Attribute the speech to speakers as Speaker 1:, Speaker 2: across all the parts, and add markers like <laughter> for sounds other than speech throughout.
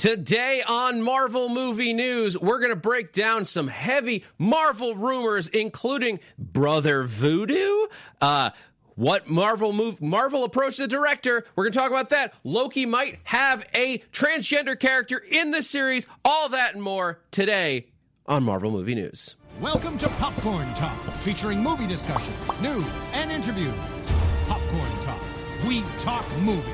Speaker 1: Today on Marvel Movie News, we're going to break down some heavy Marvel rumors, including Brother Voodoo, uh, what Marvel move Marvel approached the director. We're going to talk about that. Loki might have a transgender character in the series. All that and more today on Marvel Movie News.
Speaker 2: Welcome to Popcorn Talk, featuring movie discussion, news, and interviews. Popcorn Talk. We talk movies.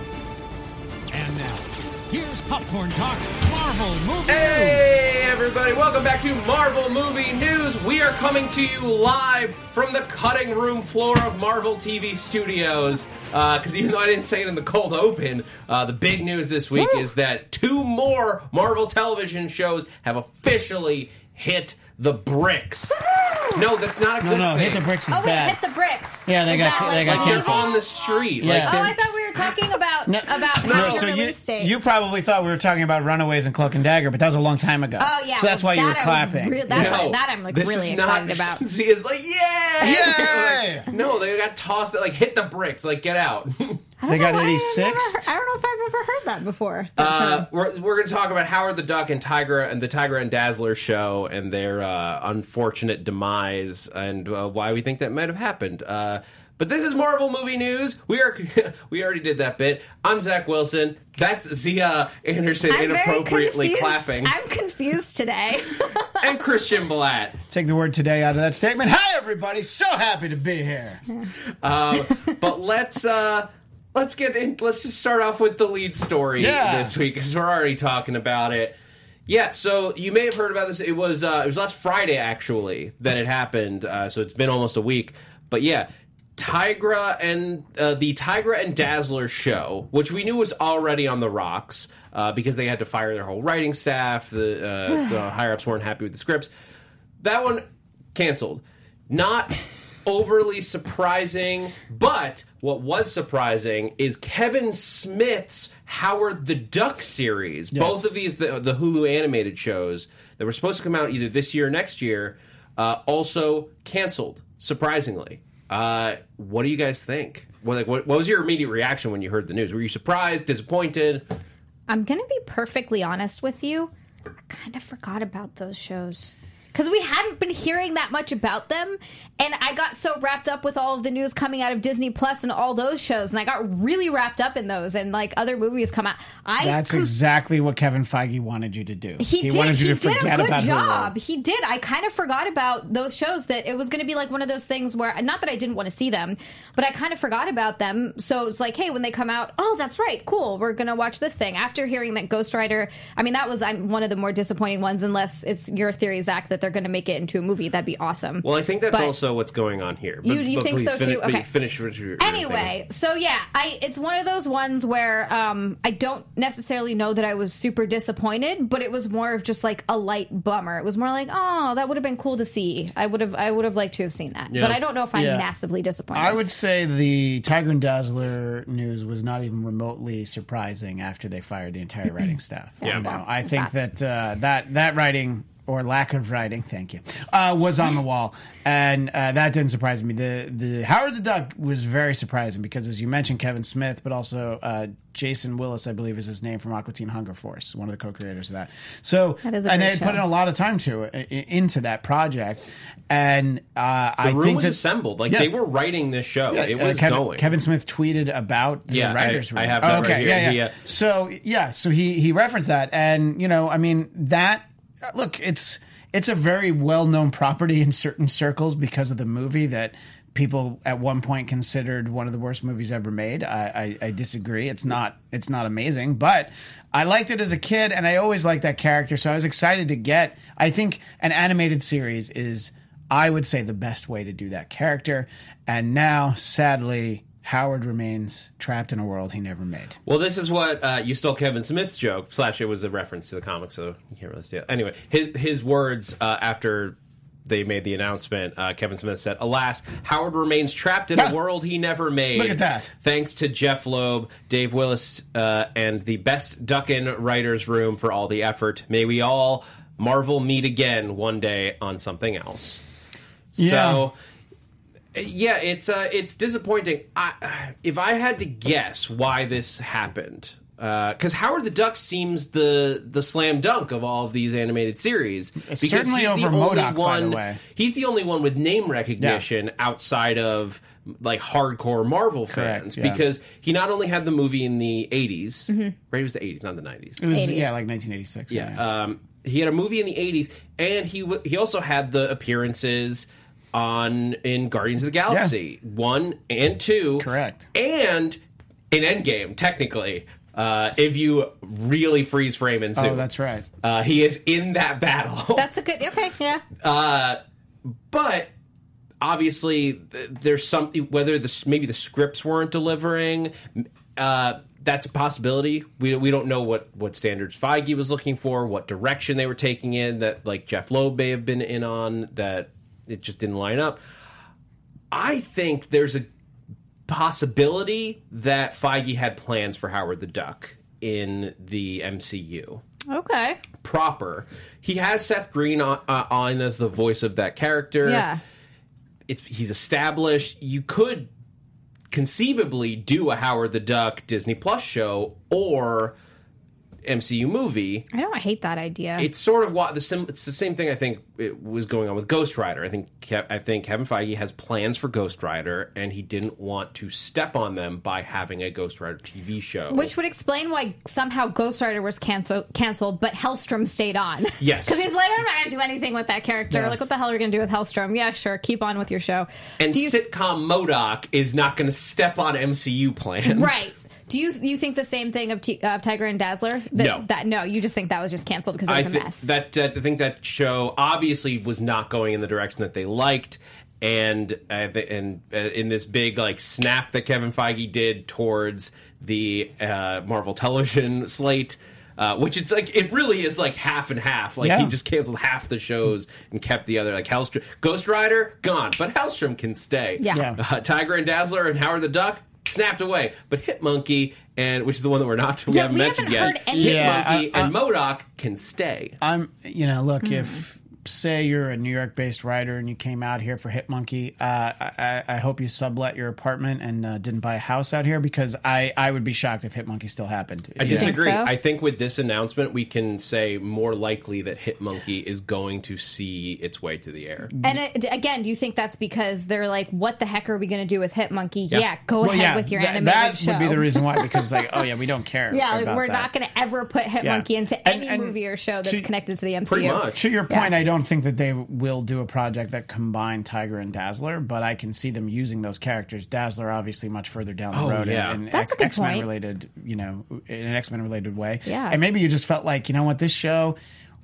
Speaker 2: And now, here's Popcorn Talk's Marvel Movie News.
Speaker 1: Hey, everybody, welcome back to Marvel Movie News. We are coming to you live from the cutting room floor of Marvel TV Studios. Because even though I didn't say it in the cold open, uh, the big news this week is that two more Marvel television shows have officially hit the bricks. <laughs> No, that's not a good
Speaker 3: no,
Speaker 1: thing.
Speaker 3: hit the bricks is
Speaker 4: Oh wait,
Speaker 3: bad.
Speaker 4: hit the bricks.
Speaker 3: Yeah, they
Speaker 4: Is
Speaker 3: got-
Speaker 4: that,
Speaker 3: they
Speaker 4: like,
Speaker 3: got
Speaker 4: what
Speaker 1: They're
Speaker 3: canceled.
Speaker 1: on the street.
Speaker 3: Yeah.
Speaker 1: Like
Speaker 4: Oh,
Speaker 1: they're
Speaker 4: I thought we were talking about
Speaker 3: No,
Speaker 4: about
Speaker 3: no,
Speaker 4: Mario
Speaker 3: so
Speaker 4: Real
Speaker 3: you
Speaker 4: Estate.
Speaker 3: you probably thought we were talking about Runaways and Cloak and Dagger, but that was a long time ago.
Speaker 4: Oh yeah,
Speaker 3: so that's
Speaker 4: well,
Speaker 3: why you were
Speaker 4: that I was
Speaker 3: clapping.
Speaker 4: real- that's
Speaker 1: No,
Speaker 4: that I'm like
Speaker 1: this
Speaker 4: really
Speaker 1: is
Speaker 4: excited
Speaker 1: not, <laughs>
Speaker 4: about.
Speaker 1: See, it's like, yeah,
Speaker 3: Yay! <laughs>
Speaker 1: Like, no, they got tossed. Like, hit the bricks. Like, get out.
Speaker 4: I don't
Speaker 3: They got
Speaker 4: know why I've
Speaker 3: 86th?
Speaker 4: never- I don't know if I've ever heard that before.
Speaker 1: uh, we're we're going to talk about Howard the Duck and Tigra and the Tigra and Dazzler show and their uh, unfortunate demise and uh, why we think that might have happened. Uh, but this is Marvel movie news. We are <laughs> we already did that bit. I'm Zach Wilson. That's Zia Anderson
Speaker 4: I'm very
Speaker 1: inappropriately
Speaker 4: confused.
Speaker 1: clapping,
Speaker 4: I'm confused today. <laughs>
Speaker 1: and Christian Blatt.
Speaker 3: Take the word today out of that statement. Hi, everybody. So happy to be here.
Speaker 1: Um, but let's uh, let's get in. Let's just start off with the lead story
Speaker 3: Yeah.
Speaker 1: this week because we're already talking about it. Yeah, so you may have heard about this. It was uh, it was last Friday actually that it happened. Uh, so it's been almost a week. But yeah, Tigra and uh, the Tigra and Dazzler show, which we knew was already on the rocks uh, because they had to fire their whole writing staff. The, uh, <sighs> the higher ups weren't happy with the scripts. That one canceled. Not overly surprising, but what was surprising is Kevin Smith's Howard the Duck series. Both of these, the, the Hulu animated shows that were supposed to come out either this year or next year, uh, also canceled. Surprisingly, uh, what do you guys think? What, like, what, what was your immediate reaction when you heard the news? Were you surprised, disappointed?
Speaker 4: I'm gonna be perfectly honest with you. I kind of forgot about those shows because we hadn't been hearing that much about them, and I got so wrapped up with all of the news coming out of Disney Plus and all those shows, and I got really wrapped up in those, and like other movies come out. I
Speaker 3: That's
Speaker 4: com-
Speaker 3: exactly what Kevin Feige wanted you to do.
Speaker 4: He, did.
Speaker 3: wanted you
Speaker 4: he
Speaker 3: to
Speaker 4: did
Speaker 3: forget
Speaker 4: a good
Speaker 3: about Hulu.
Speaker 4: job. He did. I kind of forgot about those shows. That it was going to be like one of those things where, not that I didn't want to see them, but I kind of forgot about them. So it's like, hey, when they come out, oh, that's right, cool. We're going to watch this thing. After hearing that Ghost Rider, I mean, that was I'm one of the more disappointing ones. Unless it's your theory, Zach, that they're going to make it into a movie. That'd be awesome.
Speaker 1: Well, I think that's
Speaker 4: But-
Speaker 1: also what's going on here.
Speaker 4: You- you think
Speaker 1: please
Speaker 4: so,
Speaker 1: fini-
Speaker 4: too?
Speaker 1: but
Speaker 4: Okay.
Speaker 1: Finish what you're.
Speaker 4: Anyway, so yeah, I it's one of those ones where um, I don't necessarily know that I was super disappointed, but it was more of just like a light bummer. It was more like, oh, that would have been cool to see. I would have I would have liked to have seen that,
Speaker 1: Yeah.
Speaker 4: but I don't know if I'm
Speaker 3: Yeah.
Speaker 4: massively disappointed.
Speaker 3: I would say the Tigra and Dazzler news was not even remotely surprising after they fired the entire writing <clears throat> staff.
Speaker 1: Yeah.
Speaker 3: You know, I think that uh, that that writing or lack of writing, thank you, uh, was on the <laughs> wall, and uh, that didn't surprise me. The the Howard the Duck was very surprising because, as you mentioned, Kevin Smith, but also uh, Jason Willis, I believe is his name from Aqua Teen Hunger Force, one of the co-creators of that. So,
Speaker 4: That is a
Speaker 3: and they
Speaker 4: great
Speaker 3: had put in a lot of time to into that project, and uh,
Speaker 1: the
Speaker 3: I
Speaker 1: room
Speaker 3: think
Speaker 1: was
Speaker 3: that,
Speaker 1: assembled. Like
Speaker 3: Yeah.
Speaker 1: they were writing this show. it
Speaker 3: uh,
Speaker 1: was
Speaker 3: Kevin,
Speaker 1: going.
Speaker 3: Kevin Smith tweeted about the
Speaker 1: Yeah, I-
Speaker 3: writers'
Speaker 1: I
Speaker 3: room.
Speaker 1: have that
Speaker 3: Oh,
Speaker 1: right
Speaker 3: okay,
Speaker 1: here.
Speaker 3: yeah, yeah.
Speaker 1: He, uh,
Speaker 3: so yeah, so he he referenced that, and you know, I mean that. Look, it's it's a very well known property in certain circles because of the movie that people at one point considered one of the worst movies ever made. I, I, I disagree. It's not it's not amazing, but I liked it as a kid, and I always liked that character. So I was excited to get. I think an animated series is, I would say, the best way to do that character. And now, sadly, Howard remains trapped in a world he never made.
Speaker 1: Well, this is what uh, you stole Kevin Smith's joke. Slash, it was a reference to the comic, so you can't really steal. it. Anyway, his his words uh, after they made the announcement. Uh, Kevin Smith said, "Alas, Howard remains trapped in a <laughs> world he never made."
Speaker 3: Look at that.
Speaker 1: Thanks to Jeff Loeb, Dave Willis, uh, and the best Duckin writers' room for all the effort. May we all Marvel meet again one day on something else. So. Yeah, it's uh, it's disappointing. I, if I had to guess why this happened, because Howard the Duck seems the the slam dunk of all of these animated series. because
Speaker 3: certainly
Speaker 1: he's
Speaker 3: over
Speaker 1: the only
Speaker 3: MODOK, by the
Speaker 1: one.
Speaker 3: way.
Speaker 1: He's the only one with name recognition outside of like hardcore Marvel
Speaker 3: Correct,
Speaker 1: fans
Speaker 3: yeah.
Speaker 1: because he not only had the movie in the 80s,
Speaker 4: Mm-hmm.
Speaker 1: right? It was the 80s, not the 90s.
Speaker 3: It was
Speaker 4: 80s.
Speaker 3: yeah, like 1986.
Speaker 1: Yeah. Um, he had a movie in the 80s, and he w- he also had the appearances on in Guardians of the Galaxy one and two.
Speaker 3: Correct.
Speaker 1: And in Endgame, technically, uh, if you really freeze frame and zoom.
Speaker 3: Oh, that's right.
Speaker 1: Uh, he is in that battle. <laughs>
Speaker 4: That's a good. Okay, yeah.
Speaker 1: Uh, but obviously th- there's something whether the maybe the scripts weren't delivering uh, that's a possibility we, we don't know what what standards Feige was looking for what direction they were taking in that like Jeff Loeb may have been in on that it just didn't line up I think there's a possibility that Feige had plans for Howard the Duck in the MCU
Speaker 4: Okay.
Speaker 1: proper. He has Seth Green on, uh, on as the voice of that character.
Speaker 4: Yeah.
Speaker 1: It's, he's established. You could conceivably do a Howard the Duck Disney Plus show or MCU movie.
Speaker 4: I don't hate that idea.
Speaker 1: It's sort of what the sim, it's the same thing I think it was going on with Ghost Rider. I think I think Kevin Feige has plans for Ghost Rider and he didn't want to step on them by having a Ghost Rider TV show.
Speaker 4: Which would explain why somehow Ghost Rider was cancel- canceled, but Helstrom stayed on. <laughs>
Speaker 1: Yes. <laughs>
Speaker 4: Because he's like, I'm not going to do anything with that character.
Speaker 3: Yeah.
Speaker 4: Like, what the hell are you going to do with Helstrom? Yeah, sure. Keep on with your show.
Speaker 1: and
Speaker 4: you-
Speaker 1: sitcom MODOK is not going to step on MCU plans.
Speaker 4: Right. Do you you think the same thing of, T- of Tigra and Dazzler? That,
Speaker 1: No.
Speaker 4: That no, you just think that was just canceled because it
Speaker 1: I
Speaker 4: was a
Speaker 1: thi-
Speaker 4: mess.
Speaker 1: that, that I think that show obviously was not going in the direction that they liked, and uh, the, and uh, in this big like snap that Kevin Feige did towards the uh, Marvel television <laughs> slate. Uh, which it's like it really is like half and half. Like he just canceled half the shows and kept the other. Like Helstrom, Ghost Rider gone, but Helstrom can stay.
Speaker 4: Yeah.
Speaker 3: Yeah.
Speaker 1: Uh, Tigra and Dazzler and Howard the Duck snapped away, but Hitmonkey and which is the one that we're not we
Speaker 4: Yeah,
Speaker 1: haven't
Speaker 4: we
Speaker 1: mentioned
Speaker 4: haven't
Speaker 1: yet.
Speaker 4: heard any-
Speaker 3: Yeah,
Speaker 1: Hitmonkey
Speaker 3: I- I-
Speaker 1: and MODOK can stay.
Speaker 3: I'm, you know, look,
Speaker 4: Hmm.
Speaker 3: if say you're a New York based writer and you came out here for Hitmonkey, uh, I, I hope you sublet your apartment and uh, didn't buy a house out here because I, I would be shocked if Hit Monkey still happened.
Speaker 1: I disagree.
Speaker 4: so?
Speaker 1: I think with this announcement, we can say more likely that Hit Monkey is going to see its way to the air.
Speaker 4: and it, again, do you think that's because they're like, what the heck are we going to do with Hitmonkey? Yeah,
Speaker 1: Yeah.
Speaker 4: go
Speaker 3: Well,
Speaker 4: ahead
Speaker 3: yeah,
Speaker 4: with your
Speaker 3: that,
Speaker 4: animated
Speaker 3: that
Speaker 4: show.
Speaker 3: would be the reason why because it's like, oh <laughs> yeah, we don't care.
Speaker 4: Yeah, like,
Speaker 3: about
Speaker 4: we're
Speaker 3: that.
Speaker 4: not going to ever put Hitmonkey
Speaker 3: Yeah.
Speaker 4: into
Speaker 3: And-
Speaker 4: any
Speaker 3: and
Speaker 4: movie or show that's
Speaker 3: to-
Speaker 4: connected to the MCU.
Speaker 1: Pretty much.
Speaker 3: To your point,
Speaker 4: Yeah.
Speaker 3: I don't think that they will do a project that combine Tigra and Dazzler, but I can see them using those characters. Dazzler, obviously, much further down the
Speaker 1: Oh,
Speaker 3: road
Speaker 1: yeah.
Speaker 3: in, in
Speaker 4: That's a good
Speaker 3: X Men
Speaker 4: point.
Speaker 3: related, you know, in an X Men related way.
Speaker 4: Yeah.
Speaker 3: and maybe you just felt like, you know what, this show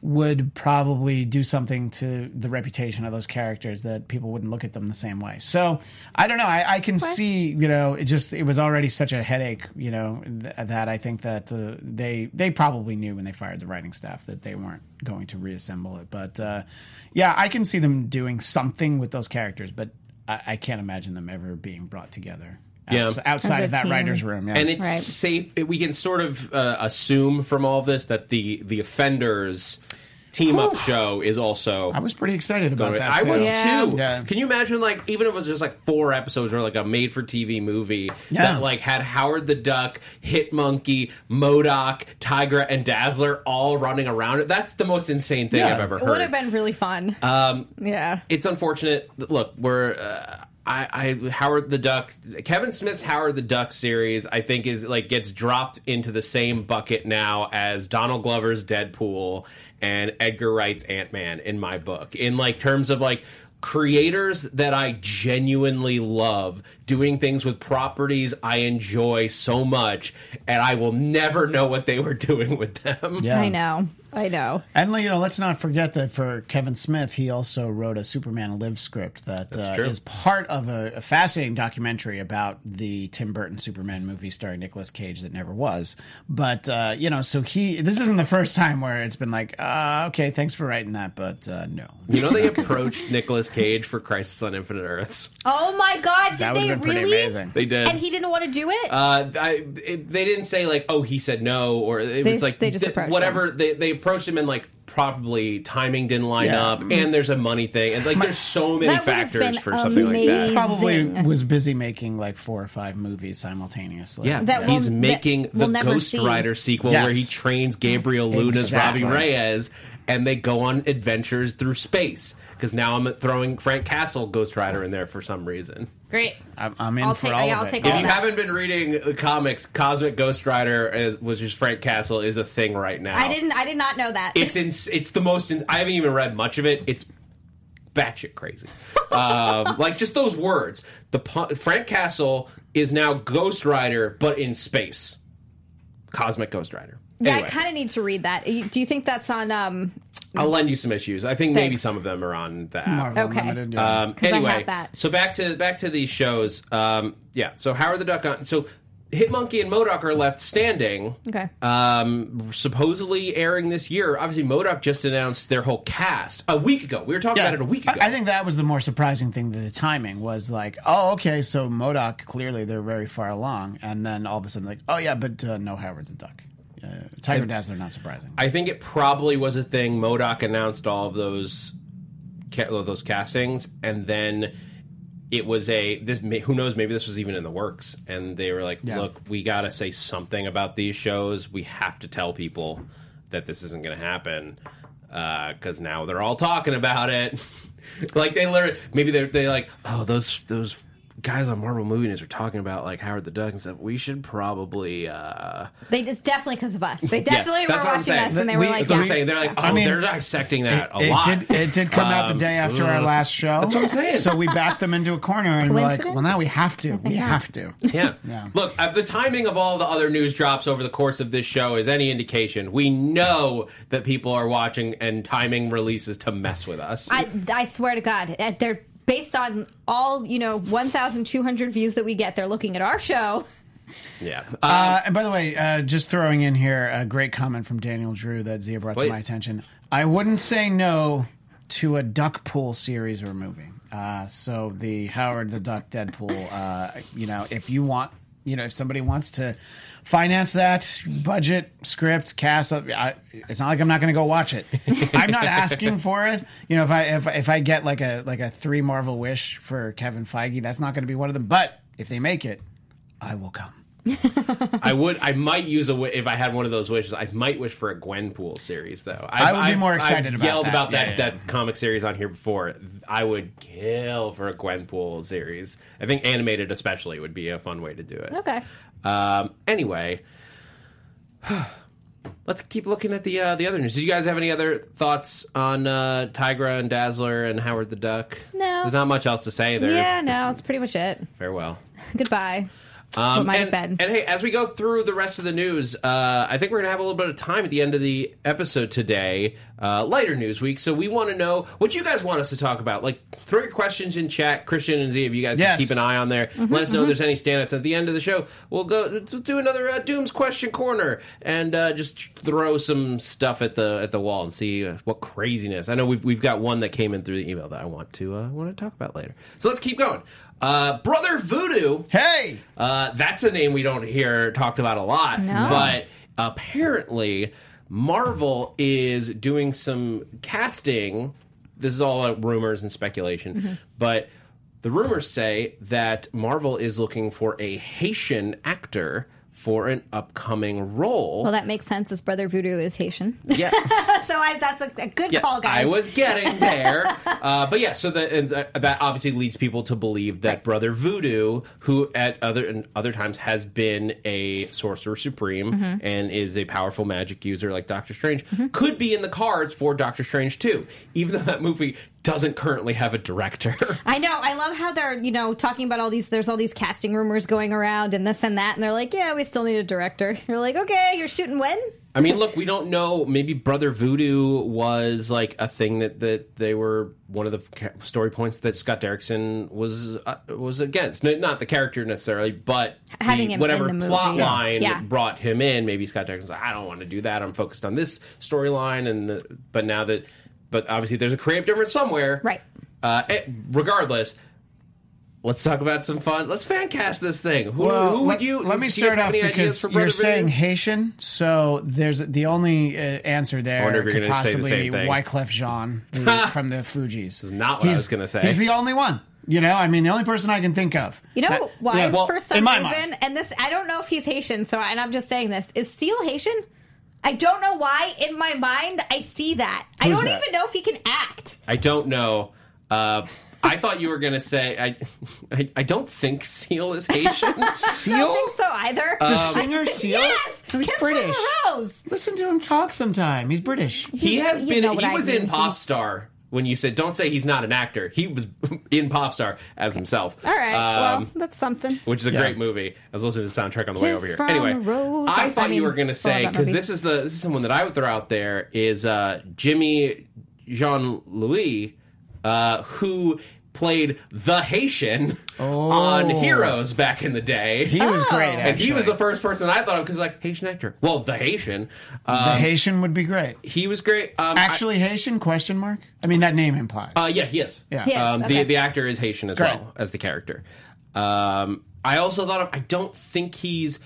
Speaker 3: would probably do something to the reputation of those characters that people wouldn't look at them the same way. So I don't know. I, I can see, you know, it just it was already such a headache, you know, th- that I think that uh, they they probably knew when they fired the writing staff that they weren't going to reassemble it. But uh, yeah, I can see them doing something with those characters, but I, I can't imagine them ever being brought together.
Speaker 1: Yeah.
Speaker 3: outs- outside of that
Speaker 4: team.
Speaker 3: writer's room, yeah.
Speaker 1: And it's
Speaker 4: Right.
Speaker 1: safe. We can sort of uh, assume from all of this that the the offenders team up show is also
Speaker 3: I was pretty excited about that.
Speaker 1: I was
Speaker 4: Yeah.
Speaker 1: too.
Speaker 3: Yeah.
Speaker 1: Can you imagine, like, even if it was just like four episodes or like a made for TV movie
Speaker 3: Yeah.
Speaker 1: that like had Howard the Duck, Hit Monkey, MODOK, Tigra, and Dazzler all running around it? That's the most insane thing
Speaker 3: Yeah.
Speaker 1: I've ever heard.
Speaker 4: It would have been really fun.
Speaker 1: Um,
Speaker 4: yeah.
Speaker 1: it's unfortunate. Look, we're. Uh, I, I Howard the Duck, Kevin Smith's Howard the Duck series, I think is like gets dropped into the same bucket now as Donald Glover's Deadpool and Edgar Wright's Ant Man in my book. In like terms of like creators that I genuinely love doing things with properties I enjoy so much, and I will never know what they were <laughs> doing with them.
Speaker 3: Yeah.
Speaker 4: I know. I know.
Speaker 3: And you know, let's not forget that for Kevin Smith, he also wrote a Superman Live script that uh, is part of a, a fascinating documentary about the Tim Burton Superman movie starring Nicolas Cage that never was. But uh, you know, so he this isn't the first time where it's been like, uh, okay, thanks for writing that, but uh, no.
Speaker 1: You know they approached Nicolas Cage for Crisis on Infinite Earths.
Speaker 4: Oh my God! Did
Speaker 3: That
Speaker 4: they
Speaker 3: have been
Speaker 4: really?
Speaker 3: pretty amazing.
Speaker 1: They did.
Speaker 4: And he didn't want to do it.
Speaker 1: Uh, I, it, they didn't say like, oh, he said no, or it
Speaker 4: They
Speaker 1: was like
Speaker 4: they just
Speaker 1: th-
Speaker 4: approached
Speaker 1: whatever. They they approached him and like probably timing didn't line
Speaker 3: Yeah.
Speaker 1: up, and there's a money thing, and like there's so many
Speaker 4: That would've
Speaker 1: factors
Speaker 4: been
Speaker 1: for something like that.
Speaker 4: amazing.
Speaker 3: Probably was busy making like four or five movies simultaneously.
Speaker 1: Yeah,
Speaker 4: That
Speaker 1: he's
Speaker 4: we'll-
Speaker 1: making
Speaker 4: that
Speaker 1: the
Speaker 4: we'll never
Speaker 1: Ghost
Speaker 4: see.
Speaker 1: Rider sequel
Speaker 3: Yes.
Speaker 1: where he trains Gabriel Luna's
Speaker 3: Exactly.
Speaker 1: Robbie Reyes, and they go on adventures through space. Because now I'm throwing Frank Castle Ghost Rider in there for some reason.
Speaker 4: Great.
Speaker 3: I'm, I'm in
Speaker 4: I'll
Speaker 3: for
Speaker 4: take-
Speaker 3: all
Speaker 4: yeah,
Speaker 3: of
Speaker 4: I'll
Speaker 3: it.
Speaker 4: take
Speaker 1: If
Speaker 4: all
Speaker 1: you
Speaker 4: that.
Speaker 1: haven't been reading the comics, Cosmic Ghost Rider, is, which is Frank Castle, is a thing right now.
Speaker 4: I didn't. I did not know that.
Speaker 1: It's in, it's the most. In, I haven't even read much of it. It's batshit crazy. <laughs> um, like just those words. The pu- Frank Castle is now Ghost Rider, but in space. Cosmic Ghost Rider.
Speaker 4: Yeah,
Speaker 1: Anyway.
Speaker 4: I kind of need to read that. Do you think that's on? Um,
Speaker 1: I'll lend you some issues. I think maybe some of them are on the app.
Speaker 3: Marvel
Speaker 4: Okay.
Speaker 3: Unlimited, yeah.
Speaker 1: Um,
Speaker 4: 'Cause I
Speaker 1: anyway,
Speaker 4: have that.
Speaker 1: so back to back to these shows. Um, yeah, so Howard the Duck. On, so Hitmonkey and MODOK are left standing.
Speaker 4: Okay.
Speaker 1: Um, supposedly airing this year. Obviously, MODOK just announced their whole cast a week ago. We were talking about it a week ago.
Speaker 3: I, I think that was the more surprising thing. The timing was like, oh, okay, so MODOK clearly they're very far along, and then all of a sudden, like, oh yeah, but uh, no Howard the Duck. Uh, Tigra Dazzler, not surprising.
Speaker 1: I think it probably was a thing. MODOK announced all of those ca- those castings, and then it was a this. may- Who knows? Maybe this was even in the works, and they were like,
Speaker 3: Yeah.
Speaker 1: "Look, we got to say something about these shows. We have to tell people that this isn't going to happen because now they're all talking about it. <laughs> like they literally, maybe they're they like, oh, those those." Guys on Marvel Movie News are talking about like Howard the Duck and stuff. We should probably uh,
Speaker 4: they just definitely because of us. They definitely
Speaker 1: that's
Speaker 4: were
Speaker 1: what I'm
Speaker 4: watching
Speaker 1: saying.
Speaker 4: us, and they
Speaker 3: We-
Speaker 4: were like,
Speaker 1: That's what I'm
Speaker 4: yeah.
Speaker 1: saying. They're like, oh,
Speaker 3: I mean,
Speaker 1: they're dissecting that a
Speaker 3: it
Speaker 1: lot.
Speaker 3: did. It did come out the day after our last show. That's
Speaker 1: what I'm saying.
Speaker 3: So we backed them into a corner, and we're like, well, now we have to. We
Speaker 4: not.
Speaker 3: have to.
Speaker 1: yeah.
Speaker 3: Yeah.
Speaker 1: Look, if the timing of all the other news drops over the course of this show is any indication, we know that people are watching and timing releases to mess with us.
Speaker 4: I, I swear to God, uh, they're based on all you know, one thousand two hundred views that we get. They're looking at our show. <laughs>
Speaker 1: yeah.
Speaker 3: Uh, and by the way, uh, just throwing in here a great comment from Daniel Drew that Zia brought
Speaker 1: Please.
Speaker 3: to my attention. I wouldn't say no to a Duck Pool series or movie. Uh, so the Howard the Duck Deadpool. Uh, you know, if you want, you know, if somebody wants to finance that budget, script, cast, uh, I, it's not like I'm not going to go watch it. <laughs> I'm not asking for it. You know, if I if if I get like a like a three Marvel wish for Kevin Feige, that's not going to be one of them. But if they make it, I will come. <laughs>
Speaker 1: I would. I might use a. wi- If I had one of those wishes, I might wish for a Gwenpool series, though. I've,
Speaker 3: I would be
Speaker 1: I've-
Speaker 3: more excited
Speaker 1: I've
Speaker 3: about
Speaker 1: yelled
Speaker 3: that.
Speaker 1: about
Speaker 3: Yeah,
Speaker 1: that
Speaker 3: yeah,
Speaker 1: that comic series on here before. I would kill for a Gwenpool series. I think animated, especially, would be a fun way to do it.
Speaker 4: Okay.
Speaker 1: Um, anyway, <sighs> let's keep looking at the uh, the other news. Did you guys have any other thoughts on uh, Tigra and Dazzler and Howard the Duck?
Speaker 4: No.
Speaker 1: there's not much else to say there.
Speaker 4: Yeah, no, that's pretty much it.
Speaker 1: Farewell. <laughs>
Speaker 4: Goodbye.
Speaker 1: Um,
Speaker 4: to
Speaker 1: and,
Speaker 4: bed.
Speaker 1: and hey, as we go through the rest of the news, uh, I think we're gonna have a little bit of time at the end of the episode today, uh, lighter news week. So we want to know what you guys want us to talk about. Like, throw your questions in chat. Christian and Z, if you guys
Speaker 3: Yes.
Speaker 1: can keep an eye on there,
Speaker 4: Mm-hmm,
Speaker 1: let us know if there's any standouts. At the end of the show, we'll go we'll do another uh, Doom's question corner and uh, just throw some stuff at the at the wall and see uh, what craziness. I know we've we've got one that came in through the email that I want to uh, want to talk about later. So let's keep going. Uh, Brother Voodoo.
Speaker 3: Hey,
Speaker 1: Uh, that's a name we don't hear talked about a lot,
Speaker 4: No.
Speaker 1: but apparently Marvel is doing some casting. This is all rumors and speculation,
Speaker 4: Mm-hmm.
Speaker 1: but the rumors say that Marvel is looking for a Haitian actor for an upcoming role.
Speaker 4: Well, that makes sense. As Brother Voodoo is Haitian,
Speaker 1: yeah, <laughs>
Speaker 4: so I, that's a, a good
Speaker 1: yeah,
Speaker 4: call, guys.
Speaker 1: I was getting <laughs> there, uh, but yeah. So that and that obviously leads people to believe that Brother Voodoo, who at other and other times has been a sorcerer supreme
Speaker 4: Mm-hmm.
Speaker 1: and is a powerful magic user like Doctor Strange, could be in the cards for Doctor Strange too. Even though that movie doesn't currently have a director. <laughs>
Speaker 4: I know. I love how they're, you know, talking about all these. There's all these casting rumors going around and this and that, and they're like, "Yeah, we still need a director." <laughs> You're like, "Okay, you're shooting when?"
Speaker 1: I mean, look, we don't know. Maybe Brother Voodoo was like a thing that, that they were one of the story points that Scott Derrickson was uh, was against. Not the character necessarily, but the-
Speaker 4: Having him
Speaker 1: whatever
Speaker 4: in the movie.
Speaker 1: plot
Speaker 4: Yeah.
Speaker 1: line
Speaker 4: Yeah.
Speaker 1: brought him in. Maybe Scott Derrickson's like, I don't want to do that. I'm focused on this storyline. And the, but now that, but obviously there's a creative difference somewhere,
Speaker 4: Right.
Speaker 1: Uh, eh, regardless, let's talk about some fun. Let's fan cast this thing. Who,
Speaker 3: Well,
Speaker 1: who would
Speaker 3: let,
Speaker 1: you?
Speaker 3: let me
Speaker 1: you
Speaker 3: start off because
Speaker 1: for
Speaker 3: you're saying
Speaker 1: Voodoo?
Speaker 3: Haitian, so there's the only uh, answer there.
Speaker 1: wonder if you're
Speaker 3: could
Speaker 1: gonna say the
Speaker 3: possibly
Speaker 1: same
Speaker 3: be
Speaker 1: thing.
Speaker 3: Wyclef Jean who- <laughs> from the Fugees.
Speaker 1: is not what I
Speaker 3: He's-
Speaker 1: was gonna say.
Speaker 3: He's the only one. You know, I mean, the only person I can think of.
Speaker 4: You know
Speaker 3: That-
Speaker 4: why?
Speaker 3: yeah, well,
Speaker 4: for some reason,
Speaker 3: mind.
Speaker 4: and this I don't know if he's Haitian, so and I'm just saying this is Seal Haitian. I don't know why. In my mind, I see that. I don't
Speaker 3: that?
Speaker 4: even know if he can act.
Speaker 1: I don't know. Uh, I thought you were going to say I, I. I don't think Seal is <laughs> Haitian.
Speaker 4: I
Speaker 3: Seal,
Speaker 4: don't think so either.
Speaker 3: the singer <laughs> Seal.
Speaker 4: yes,
Speaker 3: No, he's
Speaker 4: Kiss
Speaker 3: British.
Speaker 4: from a Rose.
Speaker 3: Listen to him talk sometime. He's British.
Speaker 1: he has been. He
Speaker 4: I
Speaker 1: was
Speaker 4: mean.
Speaker 1: in Pop Star when you said don't say he's not an actor. He was <laughs> in Popstar as himself.
Speaker 4: All right,
Speaker 1: Um,
Speaker 4: well, that's something.
Speaker 1: which is a
Speaker 3: Yeah.
Speaker 1: great movie. I was listening to the soundtrack on the way over here.
Speaker 4: from
Speaker 1: Anyway,
Speaker 4: Rose.
Speaker 1: I
Speaker 4: I
Speaker 1: thought you were going to say because this is the this is someone that I would throw out there is uh, Jimmy Jean Louis, uh, who played the Haitian on Heroes back in the day.
Speaker 3: Oh. He was
Speaker 4: Oh.
Speaker 3: great.
Speaker 4: And
Speaker 1: and he was the first person I thought of because like Haitian actor. Well, the Haitian.
Speaker 3: The
Speaker 1: Um,
Speaker 3: Haitian would be great.
Speaker 1: he was great. Um, I-
Speaker 3: Actually, Haitian? Question mark. I mean, that name implies.
Speaker 1: Uh, yeah, he is.
Speaker 3: Yeah.
Speaker 4: He is,
Speaker 1: Um,
Speaker 4: okay.
Speaker 1: the the actor is Haitian as
Speaker 3: Great.
Speaker 1: well as the character. Um, I also thought of. I don't think he's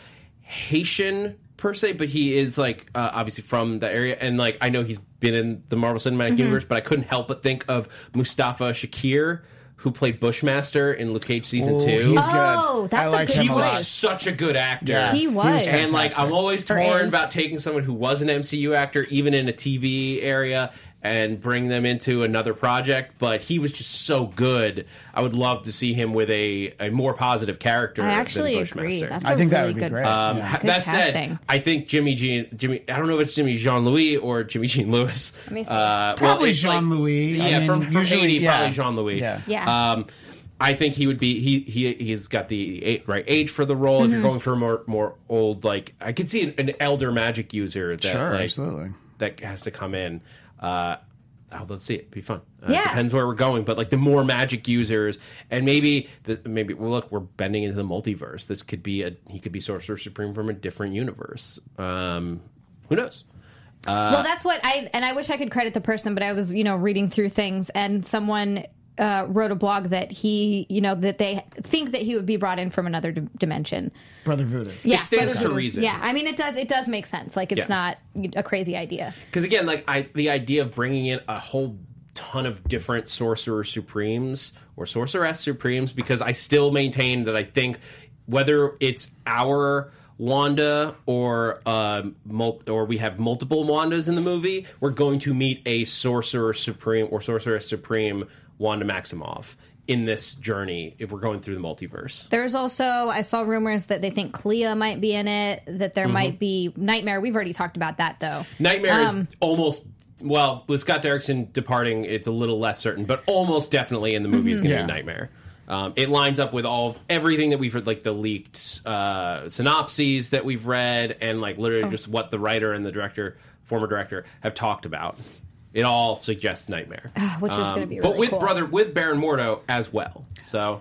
Speaker 1: Haitian per se, but he is like uh, obviously from the area, and like I know he's been in the Marvel Cinematic
Speaker 4: Mm-hmm.
Speaker 1: Universe, but I couldn't help but think of Mustafa Shakir. Who played Bushmaster in Luke Cage season
Speaker 3: Oh,
Speaker 1: two?
Speaker 3: he's good.
Speaker 4: Oh, that's
Speaker 3: I
Speaker 4: a
Speaker 3: like
Speaker 4: good
Speaker 3: him
Speaker 1: he
Speaker 3: a
Speaker 1: was
Speaker 3: lot.
Speaker 1: such a good actor.
Speaker 3: Yeah,
Speaker 4: He was.
Speaker 1: And like
Speaker 3: fantastic.
Speaker 1: I'm always
Speaker 4: Or
Speaker 1: torn
Speaker 4: is.
Speaker 1: about taking someone who was an MCU actor, even in a TV area, and bring them into another project. But he was just so good. I would love to see him with a, a more positive character.
Speaker 4: I actually
Speaker 1: than
Speaker 4: agree.
Speaker 1: Bushmaster.
Speaker 4: That's
Speaker 3: I
Speaker 4: a
Speaker 3: think that
Speaker 4: really
Speaker 3: would be
Speaker 4: good.
Speaker 3: great.
Speaker 1: Um,
Speaker 3: Yeah.
Speaker 1: ha-
Speaker 4: Good
Speaker 1: that said,
Speaker 4: casting.
Speaker 1: I think Jimmy Jean Jimmy. I don't know if it's Jimmy Jean Louis or Jimmy Jean Lewis. Let
Speaker 4: me see.
Speaker 3: Probably
Speaker 1: it's
Speaker 3: Jean Louis. I
Speaker 1: Yeah,
Speaker 3: mean,
Speaker 1: from, from
Speaker 3: usually-
Speaker 1: Haiti,
Speaker 3: yeah.
Speaker 1: probably Jean Louis.
Speaker 3: Yeah.
Speaker 4: Yeah.
Speaker 1: Um, I think he would be he he he's got the right age for the role. If
Speaker 4: Mm-hmm.
Speaker 1: you're going for a more more old like I could see an, an elder magic user that
Speaker 3: Sure,
Speaker 1: like,
Speaker 3: absolutely.
Speaker 1: that has to come in. Uh, oh, let's see it. Be fun. Uh,
Speaker 4: Yeah.
Speaker 1: depends where we're going, but like the more magic users, and maybe the, maybe well, look, we're bending into the multiverse. This could be a he could be Sorcerer Supreme from a different universe. Um, who knows?
Speaker 4: well, that's what I and I wish I could credit the person, but I was you know reading through things and someone. Uh, wrote a blog that he, you know, that they think that he would be brought in from another d- dimension.
Speaker 3: Brother Voodoo.
Speaker 4: Yeah,
Speaker 1: stands
Speaker 4: Brother
Speaker 1: to
Speaker 4: Voodoo.
Speaker 1: reason.
Speaker 4: Yeah, I mean, it does. It does make sense. Like, it's
Speaker 1: Yeah.
Speaker 4: not a crazy idea.
Speaker 1: Because again, like I, the idea of bringing in a whole ton of different sorcerer supremes or sorceress supremes, because I still maintain that I think whether it's our Wanda or um, mul- or we have multiple Wandas in the movie, we're going to meet a sorcerer supreme or sorceress supreme Wanda Maximoff in this journey if we're going through the multiverse.
Speaker 4: There's also I saw rumors that they think Clea might be in it. That there might be Nightmare. We've already talked about that though.
Speaker 1: Nightmare is
Speaker 4: Um,
Speaker 1: almost well with Scott Derrickson departing. It's a little less certain, but almost definitely in the movie is going to
Speaker 3: Yeah.
Speaker 1: be Nightmare. Um, it lines up with all of everything that we've heard, like the leaked uh, synopses that we've read, and like literally
Speaker 4: Oh.
Speaker 1: just what the writer and the director, former director, have talked about. It all suggests Nightmare, ah,
Speaker 4: which is gonna um, be
Speaker 1: but with
Speaker 4: cool.
Speaker 1: brother with Baron Mordo as well. So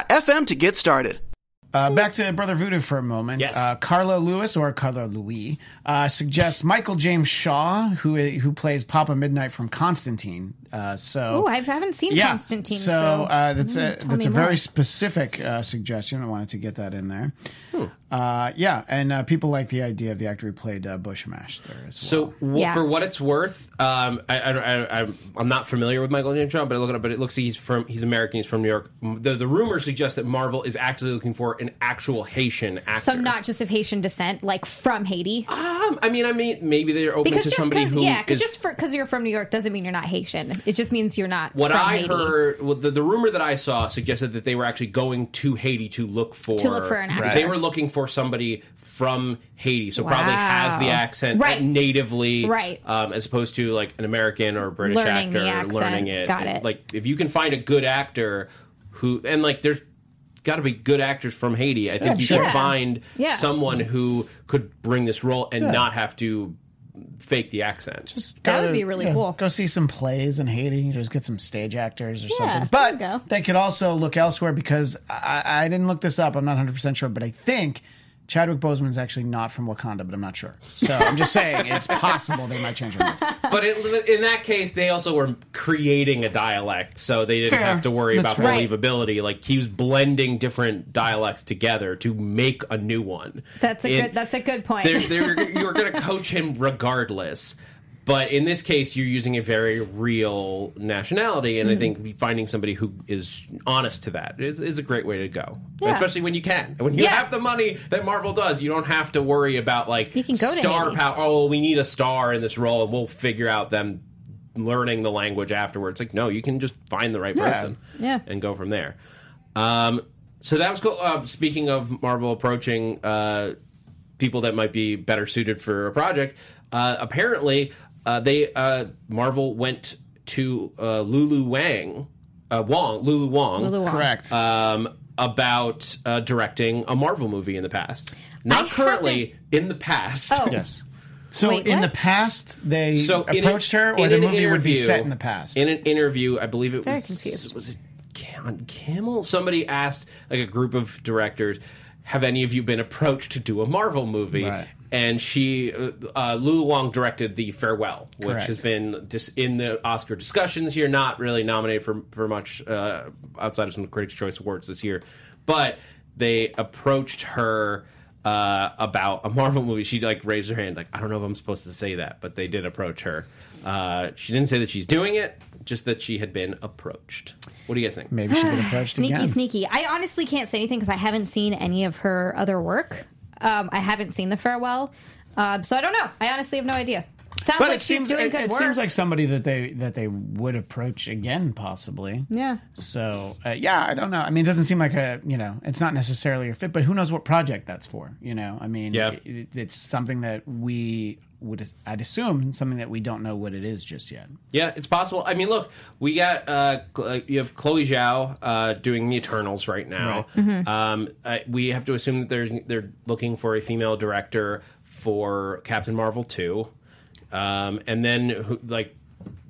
Speaker 5: anchor.fm to get started.
Speaker 3: Uh, back to Brother Voodoo for a moment.
Speaker 1: Yes.
Speaker 3: Uh, Carla Lewis or Carla Louis uh, suggests Michael James Shaw, who who plays Papa Midnight from Constantine. Uh, so
Speaker 4: Oh, I haven't seen
Speaker 3: yeah,
Speaker 4: Constantine.
Speaker 3: So,
Speaker 4: So,
Speaker 3: uh, that's a that's
Speaker 4: me
Speaker 3: a very specific uh, suggestion. I wanted to get that in there. Uh, yeah, and uh, people like the idea of the actor who played uh, Bushmaster as
Speaker 1: So,
Speaker 3: well.
Speaker 1: w-
Speaker 4: Yeah.
Speaker 1: for what it's worth, um, I, I, I, I'm- I'm not familiar with Michael James Shaw, but I look it up. But it looks like he's from he's American. He's from New York. The the rumors suggest that Marvel is actually looking for an actual Haitian actor.
Speaker 4: so not just of Haitian descent, like from Haiti.
Speaker 1: Um, I mean, I mean, maybe they're open
Speaker 4: Because
Speaker 1: to somebody who
Speaker 4: yeah, because
Speaker 1: is-
Speaker 4: just because you're from New York doesn't mean you're not Haitian. It just means you're not.
Speaker 1: what
Speaker 4: from
Speaker 1: I
Speaker 4: Haiti.
Speaker 1: heard, well, the, the rumor that I saw suggested that they were actually going to Haiti to look for
Speaker 4: To look for an actor.
Speaker 1: They were looking for somebody from Haiti, so probably has the accent
Speaker 4: Right.
Speaker 1: natively,
Speaker 4: Right.
Speaker 1: Um, as opposed to like an American or British
Speaker 4: Learning
Speaker 1: actor
Speaker 4: accent.
Speaker 1: learning it.
Speaker 4: Got it.
Speaker 1: Like if you can find a good actor who and like there's got to be good actors from Haiti. I think you
Speaker 3: sure.
Speaker 1: can find
Speaker 4: Yeah.
Speaker 1: someone who could bring this role and not have to fake the accent.
Speaker 3: Just
Speaker 4: That
Speaker 3: go
Speaker 4: would
Speaker 3: to-
Speaker 4: be really cool.
Speaker 3: Go see some plays in Haiti. Just get some stage actors or
Speaker 4: there
Speaker 3: something. But they could also look elsewhere because I, I didn't look this up. I'm not 100 percent sure, but I think Chadwick Boseman is actually not from Wakanda, but I'm not sure. So I'm just saying it's possible they might change it.
Speaker 1: But in, in that case, they also were creating a dialect, so they didn't
Speaker 3: Fair.
Speaker 1: have to worry
Speaker 3: That's
Speaker 1: about.
Speaker 4: Right.
Speaker 1: believability. Like he was blending different dialects together to make a new one.
Speaker 4: That's a
Speaker 1: In-
Speaker 4: good. That's a good point.
Speaker 1: they're, they're, you're going to coach him regardless. But in this case, you're using a very real nationality, and I
Speaker 4: Mm-hmm.
Speaker 1: think finding somebody who is honest to that is, is a great way to go.
Speaker 4: Yeah.
Speaker 1: Especially when you can, when you
Speaker 4: Yeah.
Speaker 1: have the money that Marvel does, you don't have to worry about like
Speaker 4: You can go to
Speaker 1: star power. Oh, we need a star in this role, and we'll figure out them learning the language afterwards. Like, no, you can just find the right
Speaker 3: Yeah.
Speaker 1: person,
Speaker 4: Yeah.
Speaker 1: and go from there. Um, so that was cool. Uh, speaking of Marvel approaching uh, people that might be better suited for a project, uh, apparently uh, they uh, Marvel went to uh, Lulu Wang, uh, Wong, Lulu Wong,
Speaker 4: Lulu Wong.
Speaker 3: Correct.
Speaker 1: um, about uh, directing a Marvel movie in the past. Not
Speaker 4: I
Speaker 1: currently, in the past.
Speaker 4: Oh.
Speaker 3: yes. So
Speaker 4: Wait,
Speaker 3: in
Speaker 4: what?
Speaker 3: the past, they
Speaker 1: So
Speaker 3: approached
Speaker 1: an-
Speaker 3: her, or
Speaker 1: in
Speaker 3: the
Speaker 1: an
Speaker 3: movie would be set in the past.
Speaker 1: In an interview, I believe it
Speaker 4: Very
Speaker 1: was
Speaker 4: confused.
Speaker 1: was it on Camel? Somebody asked like a group of directors, "Have any of you been approached to do a Marvel movie?"
Speaker 3: Right.
Speaker 1: And she, uh, uh, Lulu Wong directed the Farewell, which
Speaker 3: Correct.
Speaker 1: has been dis- in the Oscar discussions here, not really nominated for for much uh, outside of some Critics' Choice Awards this year, but they approached her uh, about a Marvel movie. She like raised her hand, like I don't know if I'm supposed to say that, but they did approach her. Uh, she didn't say that she's doing it, just that she had been approached. What do you guys think?
Speaker 3: Maybe she's been <sighs> approached
Speaker 4: Sneaky,
Speaker 3: again.
Speaker 4: sneaky. I honestly can't say anything because I haven't seen any of her other work. Um, I haven't seen the farewell, uh, so I don't know. I honestly have no idea. Sounds
Speaker 3: But
Speaker 4: like
Speaker 3: it
Speaker 4: she's
Speaker 3: seems
Speaker 4: doing
Speaker 3: it,
Speaker 4: good
Speaker 3: it
Speaker 4: work.
Speaker 3: seems like somebody that they that they would approach again, possibly.
Speaker 4: yeah.
Speaker 3: So uh, yeah, I don't know. I mean, it doesn't seem like a you know, it's not necessarily a fit, but who knows what project that's for? You know, I mean,
Speaker 1: Yeah.
Speaker 3: it, it's something that we would, I'd assume, something that we don't know what it is just yet.
Speaker 1: Yeah, it's possible. I mean, look, we got uh, uh, you have Chloe Zhao uh, doing the Eternals right now. Um, uh, we have to assume that they're they're looking for a female director for Captain Marvel two, um, and then who- like.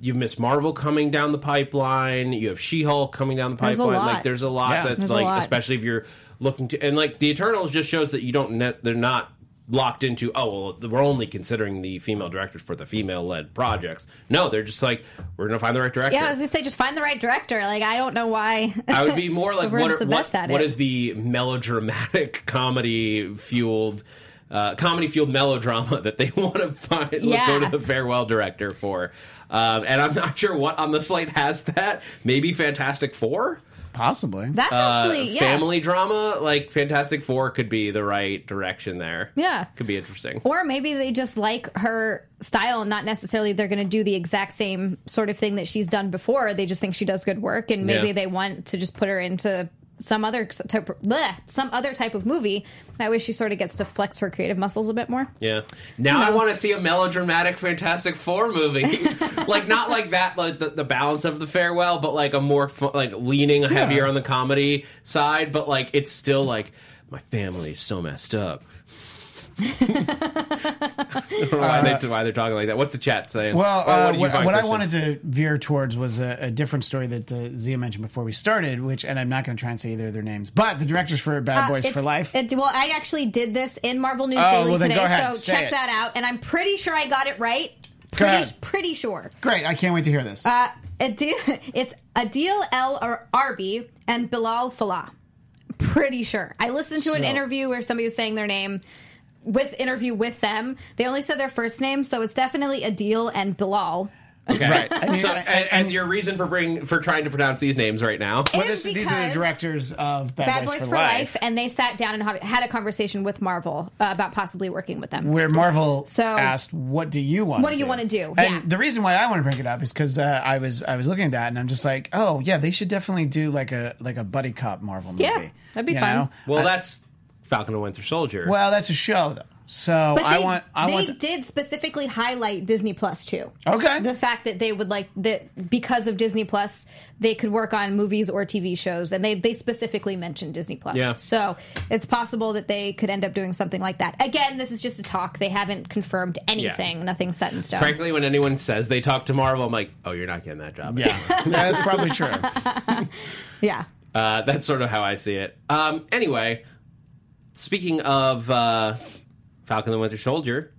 Speaker 1: You've Miss Marvel coming down the pipeline. You have She Hulk coming down the
Speaker 4: There's a
Speaker 1: pipeline.
Speaker 4: lot.
Speaker 1: Like there's a lot
Speaker 3: Yeah.
Speaker 1: that
Speaker 4: There's a
Speaker 1: like,
Speaker 4: lot.
Speaker 1: especially if you're looking to, and like the Eternals just shows that you don't. Net, they're not locked into. Oh well, we're only considering the female directors for the female led projects. No, they're just like we're gonna find the right director.
Speaker 4: Yeah, I was gonna say just find the right director. Like I don't know why.
Speaker 1: I would be more <laughs> like what, are, what,
Speaker 4: at
Speaker 1: what is the melodramatic <laughs> comedy fueled uh, comedy fueled melodrama that they <laughs> want to find
Speaker 4: Yeah.
Speaker 1: go to the farewell director for um, and i'm not sure what on the slate has that maybe fantastic four
Speaker 3: Possibly.
Speaker 4: That's
Speaker 1: uh,
Speaker 4: actually yeah.
Speaker 1: family drama like fantastic four could be the right direction there
Speaker 4: Yeah.
Speaker 1: could be interesting
Speaker 4: Or maybe they just like her style and not necessarily they're going to do the exact same sort of thing that she's done before. They just think she does good work and maybe
Speaker 1: Yeah.
Speaker 4: they want to just put her into some other type bleh, some other type of movie. That way she sort of gets to flex her creative muscles a bit more.
Speaker 1: Yeah. Now I want to see a melodramatic Fantastic Four movie, <laughs> like not like that, like the, the balance of the farewell, but like a more fu- like leaning heavier on the comedy side, but like it's still like my family's so messed up. I don't why, they, why they're talking like that. What's the chat saying?
Speaker 3: Well, uh,
Speaker 1: did you
Speaker 3: what,
Speaker 1: find,
Speaker 3: what I wanted to veer towards was a, a different story that uh, Zia mentioned before we started, which, and I'm not going to try and say either of their names, but the directors for Bad
Speaker 4: Uh,
Speaker 3: Boys
Speaker 4: it's-
Speaker 3: for Life.
Speaker 4: It, well, I actually did this in Marvel News
Speaker 3: Oh,
Speaker 4: Daily
Speaker 3: well, then
Speaker 4: today,
Speaker 3: go ahead,
Speaker 4: so check
Speaker 3: it.
Speaker 4: that out. And I'm pretty sure I got it right.
Speaker 3: Go ahead.
Speaker 4: Pretty, pretty sure.
Speaker 3: Great, I can't wait to hear this.
Speaker 4: Uh, Adil, <laughs> it's Adil El Ar- Arbi and Bilal Falah. Pretty sure. I listened to an
Speaker 3: So-
Speaker 4: interview where somebody was saying their name with interview with them. They only said their first name, so it's definitely Adil and Bilal.
Speaker 1: Okay.
Speaker 3: Right. I mean,
Speaker 1: so, and, and your reason for bring for trying to pronounce these names right now?
Speaker 3: well,
Speaker 4: is
Speaker 3: this, these are the directors of Bad,
Speaker 4: Bad
Speaker 3: Boys,
Speaker 4: Boys
Speaker 3: for, Life,
Speaker 4: and they sat down and had- had a conversation with Marvel uh, about possibly working with them.
Speaker 3: where Marvel
Speaker 4: So-
Speaker 3: asked, "What do you want?
Speaker 4: What do you wanna do?"
Speaker 3: And
Speaker 4: Yeah.
Speaker 3: the reason why I want to bring it up is because uh, I was I was looking at that and I'm just like, oh yeah, they should definitely do like a like a buddy cop Marvel movie.
Speaker 4: Yeah, that'd be
Speaker 3: you
Speaker 4: fun.
Speaker 3: know?
Speaker 1: Well,
Speaker 3: I-
Speaker 1: that's Falcon and Winter Soldier.
Speaker 3: well, that's a show though. So
Speaker 4: But
Speaker 3: I
Speaker 4: they,
Speaker 3: want. I
Speaker 4: they
Speaker 3: want.
Speaker 4: did specifically highlight Disney Plus too.
Speaker 3: okay.
Speaker 4: The fact that they would like that because of Disney Plus, they could work on movies or TV shows, and they they specifically mentioned Disney Plus.
Speaker 1: Yeah.
Speaker 4: So it's possible that they could end up doing something like that. Again, this is just a talk; they haven't confirmed anything. Nothing set in stone.
Speaker 1: Frankly, when anyone says they talk to Marvel, I'm like, oh, you're not getting that job.
Speaker 3: yeah, <laughs> that's probably true. <laughs>
Speaker 4: yeah.
Speaker 1: Uh, that's sort of how I see it. Um, anyway, speaking of uh, Falcon and the Winter Soldier,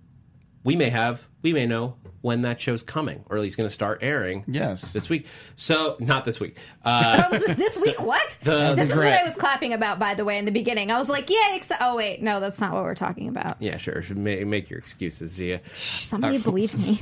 Speaker 1: we may have, we may know when that show's coming, or at least going to start airing.
Speaker 3: Yes.
Speaker 1: this week. So not this week. Uh, <laughs>
Speaker 4: this week, what? <laughs>
Speaker 1: The-
Speaker 4: this is
Speaker 3: Great.
Speaker 4: what I was clapping about, by the way, in the beginning. I was like, "Yay!" Ex- oh wait, no, that's not what we're talking about.
Speaker 1: yeah, sure. Make, make your excuses, Zia.
Speaker 4: Somebody <laughs> believe me.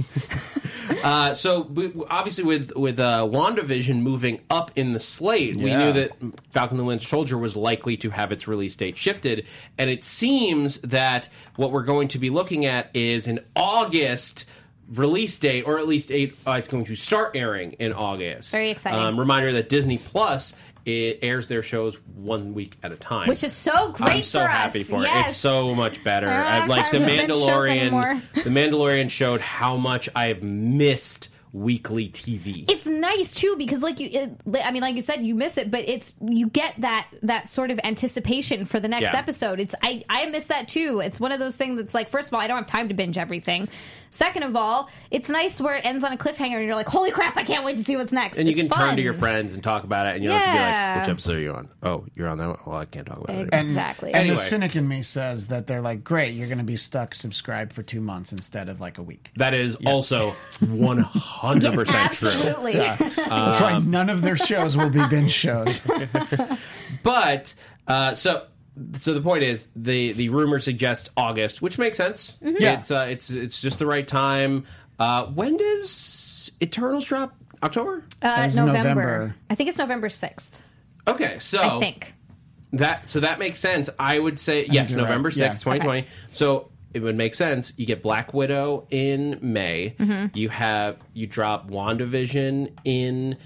Speaker 1: Uh, so b- obviously, with with uh, Wandavision moving up in the slate, we
Speaker 3: Yeah.
Speaker 1: knew that Falcon and the Winter Soldier was likely to have its release date shifted, and it seems that what we're going to be looking at is an August release date, or at least eight, uh, it's going to start airing in August.
Speaker 4: Very exciting.
Speaker 1: Um, reminder that Disney Plus it airs their shows one week at a time,
Speaker 4: Which is so great
Speaker 1: I'm so
Speaker 4: for
Speaker 1: happy
Speaker 4: us.
Speaker 1: for it. It's so much better.
Speaker 4: I
Speaker 1: like the
Speaker 4: time to binge shows anymore.
Speaker 1: Mandalorian. the Mandalorian showed how much I've missed weekly TV.
Speaker 4: it's nice too because like you it, i mean like you said you miss it but it's you get that that sort of anticipation for the next
Speaker 1: Yeah.
Speaker 4: episode it's i i miss that too it's one of those things that's like first of all i don't have time to binge everything second of all it's nice where it ends on a cliffhanger and you're like holy crap i can't wait to see what's next
Speaker 1: and you
Speaker 4: It's
Speaker 1: can turn to your friends and talk about it, and you don't have to be
Speaker 4: Yeah.
Speaker 1: like, "Which episode are you on? Oh, you're on that one. Well, I can't talk about it."
Speaker 3: And,
Speaker 4: Exactly.
Speaker 3: And
Speaker 1: Anyway.
Speaker 3: the cynic in me says that they're like, great, you're going to be stuck subscribed for two months instead of like a week.
Speaker 1: That is also <laughs> 100 percent true.
Speaker 4: absolutely
Speaker 3: That's
Speaker 1: Um,
Speaker 3: why none of their shows will be binge shows. <laughs>
Speaker 1: But uh, so so the point is the the rumor suggests August, which makes sense.
Speaker 3: Yeah.
Speaker 1: It's uh, it's it's just the right time. Uh, when does Eternals drop? October.
Speaker 4: uh, november.
Speaker 3: November.
Speaker 4: i think it's november 6th
Speaker 1: Okay, so
Speaker 4: i think
Speaker 1: That so that makes sense. I would say yes, November sixth, twenty twenty. So it would make sense. You get Black Widow in May.
Speaker 4: Mm-hmm.
Speaker 1: You have you drop WandaVision in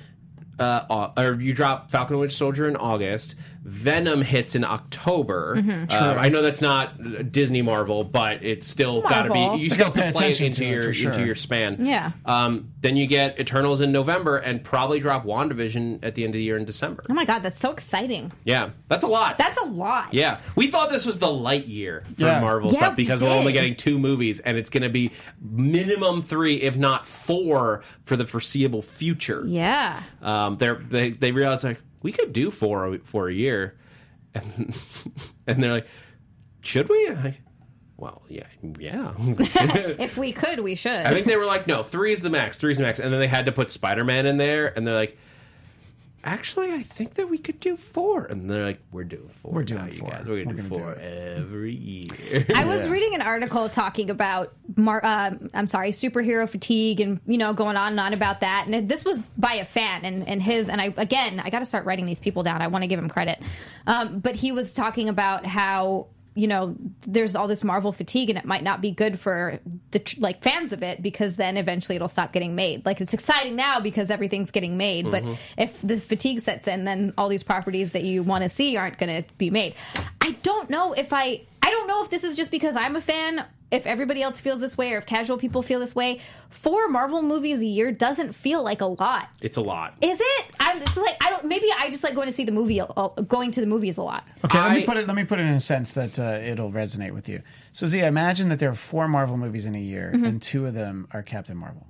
Speaker 1: uh, or you drop Falcon and Winter Soldier in August. Venom hits in October.
Speaker 4: Mm-hmm.
Speaker 1: Uh, I know that's not Disney Marvel, but it's still got to be. You still have to <laughs> play it into
Speaker 3: to
Speaker 1: your
Speaker 3: for sure.
Speaker 1: into your span.
Speaker 4: Yeah.
Speaker 1: Um, then you get Eternals in November, and probably drop WandaVision at the end of the year in December.
Speaker 4: oh my god that's so exciting
Speaker 1: Yeah, that's a lot.
Speaker 4: that's a lot
Speaker 1: Yeah, we thought this was the light year for
Speaker 3: Yeah.
Speaker 1: Marvel
Speaker 4: Yeah,
Speaker 1: stuff because we're only getting two movies, and it's going to be minimum three, if not four, for the foreseeable future.
Speaker 4: yeah
Speaker 1: Um, they're, they they realize like we could do four for a year, and, <laughs> and they're like, should we? I'm well, yeah, yeah. <laughs>
Speaker 4: if we could we should
Speaker 1: I think they were like, no, three is the max, three is the max, and then they had to put Spider Man in there, and they're like. Actually, I think that we could do four, and they're like, "We're doing 4
Speaker 3: We're doing
Speaker 1: now, you
Speaker 3: four.
Speaker 1: guys. We're gonna do
Speaker 3: gonna
Speaker 1: four
Speaker 3: do
Speaker 1: every year."
Speaker 4: I was reading an article talking about, Mar- uh, I'm sorry, superhero fatigue, and you know, going on and on about that. And this was by a fan, and and his, and I again, I got to start writing these people down. I want to give him credit, um, but he was talking about how you know there's all this Marvel fatigue, and it might not be good for the like fans of it because then eventually it'll stop getting made. Like it's exciting now because everything's getting made, but mm-hmm. if the fatigue sets in, then all these properties that you want to see aren't going to be made. I don't know if I I don't know if this is just because I'm a fan, if everybody else feels this way, or if casual people feel this way. Four Marvel movies a year doesn't feel like a lot.
Speaker 1: it's a lot.
Speaker 4: Is it? I'm this is like I don't. Maybe I just like going to see the movie. Going to the movies a lot.
Speaker 3: Okay, let
Speaker 1: I-
Speaker 3: me put it. Let me put it in a sense that uh, it'll resonate with you. So, Zia, imagine that there are four Marvel movies in a year,
Speaker 4: Mm-hmm.
Speaker 3: and two of them are Captain Marvel.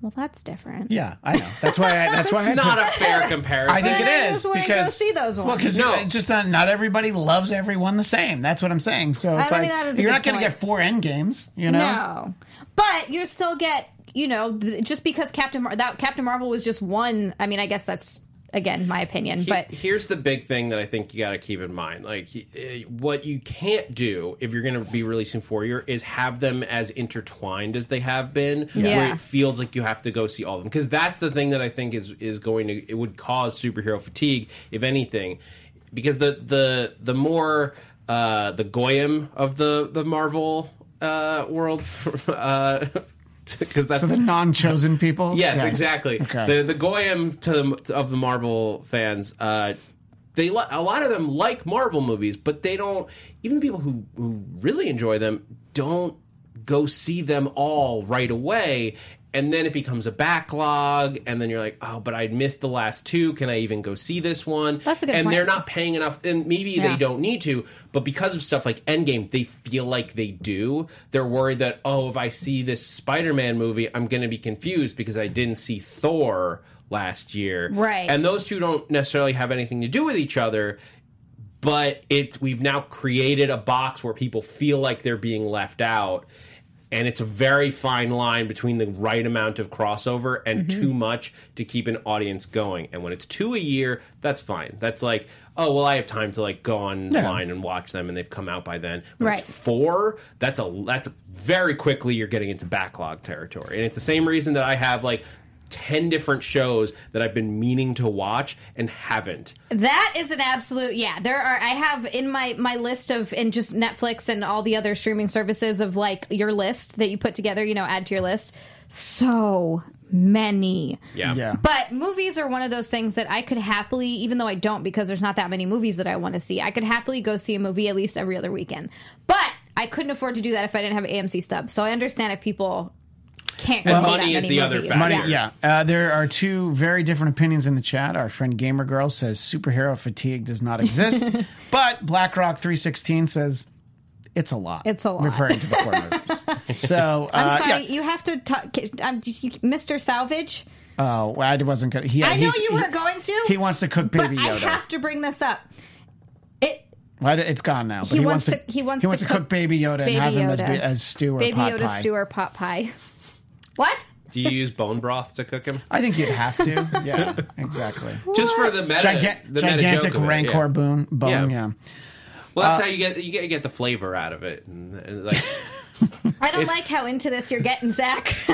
Speaker 4: Well, that's different.
Speaker 3: Yeah, I know. That's why. I, that's <laughs> why. I
Speaker 1: It's not a fair comparison.
Speaker 3: I think it is
Speaker 4: I is go
Speaker 3: because
Speaker 4: see those
Speaker 3: Well,
Speaker 4: ones.
Speaker 3: because
Speaker 1: No.
Speaker 3: just not, not everybody loves everyone the same. That's what I'm saying. So it's
Speaker 4: I mean,
Speaker 3: like
Speaker 4: that is a
Speaker 3: you're not going to get four end games. You know.
Speaker 4: No, but you still get you know th- just because Captain Mar- that Captain Marvel was just one. I mean, I guess that's again my opinion, but
Speaker 1: here's the big thing that I think you got to keep in mind. Like, eh, what you can't do if you're going to be releasing four year is have them as intertwined as they have been, where it feels like you have to go see all of them. Because that's the thing that I think is is going to it would cause superhero fatigue, if anything, because the the the more uh, the goyim of the the Marvel uh, world. <laughs> Uh, <laughs> because that's
Speaker 3: So the non-chosen <laughs> people.
Speaker 1: Yes, exactly.
Speaker 3: Okay.
Speaker 1: The the goyim to of the Marvel fans, uh, they a lot of them like Marvel movies, but they don't. Even people who who really enjoy them don't go see them all right away. And then it becomes a backlog, and then you're like, "Oh, but I missed the last two. Can I even go see this one?"
Speaker 4: That's a good
Speaker 1: And
Speaker 4: point.
Speaker 1: they're not paying enough, and maybe
Speaker 4: Yeah.
Speaker 1: they don't need to, but because of stuff like Endgame, they feel like they do. They're worried that, oh, if I see this Spider Man movie, I'm going to be confused because I didn't see Thor last year.
Speaker 4: Right.
Speaker 1: And those two don't necessarily have anything to do with each other, but it's we've now created a box where people feel like they're being left out. And it's a very fine line between the right amount of crossover and
Speaker 4: Mm-hmm.
Speaker 1: too much to keep an audience going. And when it's two a year, that's fine. That's like, oh well, I have time to like go online and watch them, and they've come out by then. When
Speaker 4: Right.
Speaker 1: four, that's a that's very quickly you're getting into backlog territory, and it's the same reason that I have like. 10 different shows that I've been meaning to watch and haven't.
Speaker 4: That is an absolute yeah. There are I have in my my list of in just Netflix and all the other streaming services of like your list that you put together, you know, add to your list. So many.
Speaker 1: Yeah.
Speaker 3: Yeah.
Speaker 4: But movies are one of those things that I could happily, even though I don't because there's not that many movies that I want to see, I could happily go see a movie at least every other weekend. But I couldn't afford to do that if I didn't have an AMC stub. So I understand if people can't go
Speaker 1: And money is
Speaker 4: many
Speaker 1: the other
Speaker 4: movies.
Speaker 1: factor.
Speaker 3: Money, yeah. Uh, there are two very different opinions in the chat. Our friend Gamer Girl says superhero fatigue does not exist, <laughs> but BlackRock three sixteen says it's a lot.
Speaker 4: It's a lot.
Speaker 3: referring to the four movies. <laughs> So
Speaker 4: I'm
Speaker 3: uh,
Speaker 4: sorry,
Speaker 3: yeah.
Speaker 4: you have to talk. Um, you, Mr. Salvage.
Speaker 3: Oh, well, I wasn't good. He,
Speaker 4: I know
Speaker 3: he's-
Speaker 4: you
Speaker 3: he-
Speaker 4: were going to.
Speaker 3: He wants to cook
Speaker 4: but
Speaker 3: Baby
Speaker 4: I
Speaker 3: Yoda.
Speaker 4: have to bring this up. It
Speaker 3: Well, it's gone now. But
Speaker 4: He
Speaker 3: he,
Speaker 4: wants
Speaker 3: wants
Speaker 4: to- he wants to
Speaker 3: to
Speaker 4: cook
Speaker 3: cook Baby Yoda
Speaker 4: Baby
Speaker 3: and have him as,
Speaker 4: Yoda.
Speaker 3: as stew or
Speaker 4: Baby
Speaker 3: pot
Speaker 4: Yoda
Speaker 3: pie.
Speaker 4: stew or pot pie. What?
Speaker 1: Do you use bone broth to cook him? <laughs>
Speaker 3: I think you'd have to. Yeah, <laughs> exactly.
Speaker 1: Just for the meta,
Speaker 3: Giga-
Speaker 1: the meta
Speaker 3: gigantic
Speaker 1: joke of it,
Speaker 3: rancor
Speaker 1: yeah.
Speaker 3: bone. Bone.
Speaker 1: Yeah.
Speaker 3: Yeah.
Speaker 1: Well,
Speaker 3: Uh,
Speaker 1: that's how you get you get you get the flavor out of it, and, and like <laughs> <laughs>
Speaker 4: I don't like how into this you're getting, Zach. <laughs>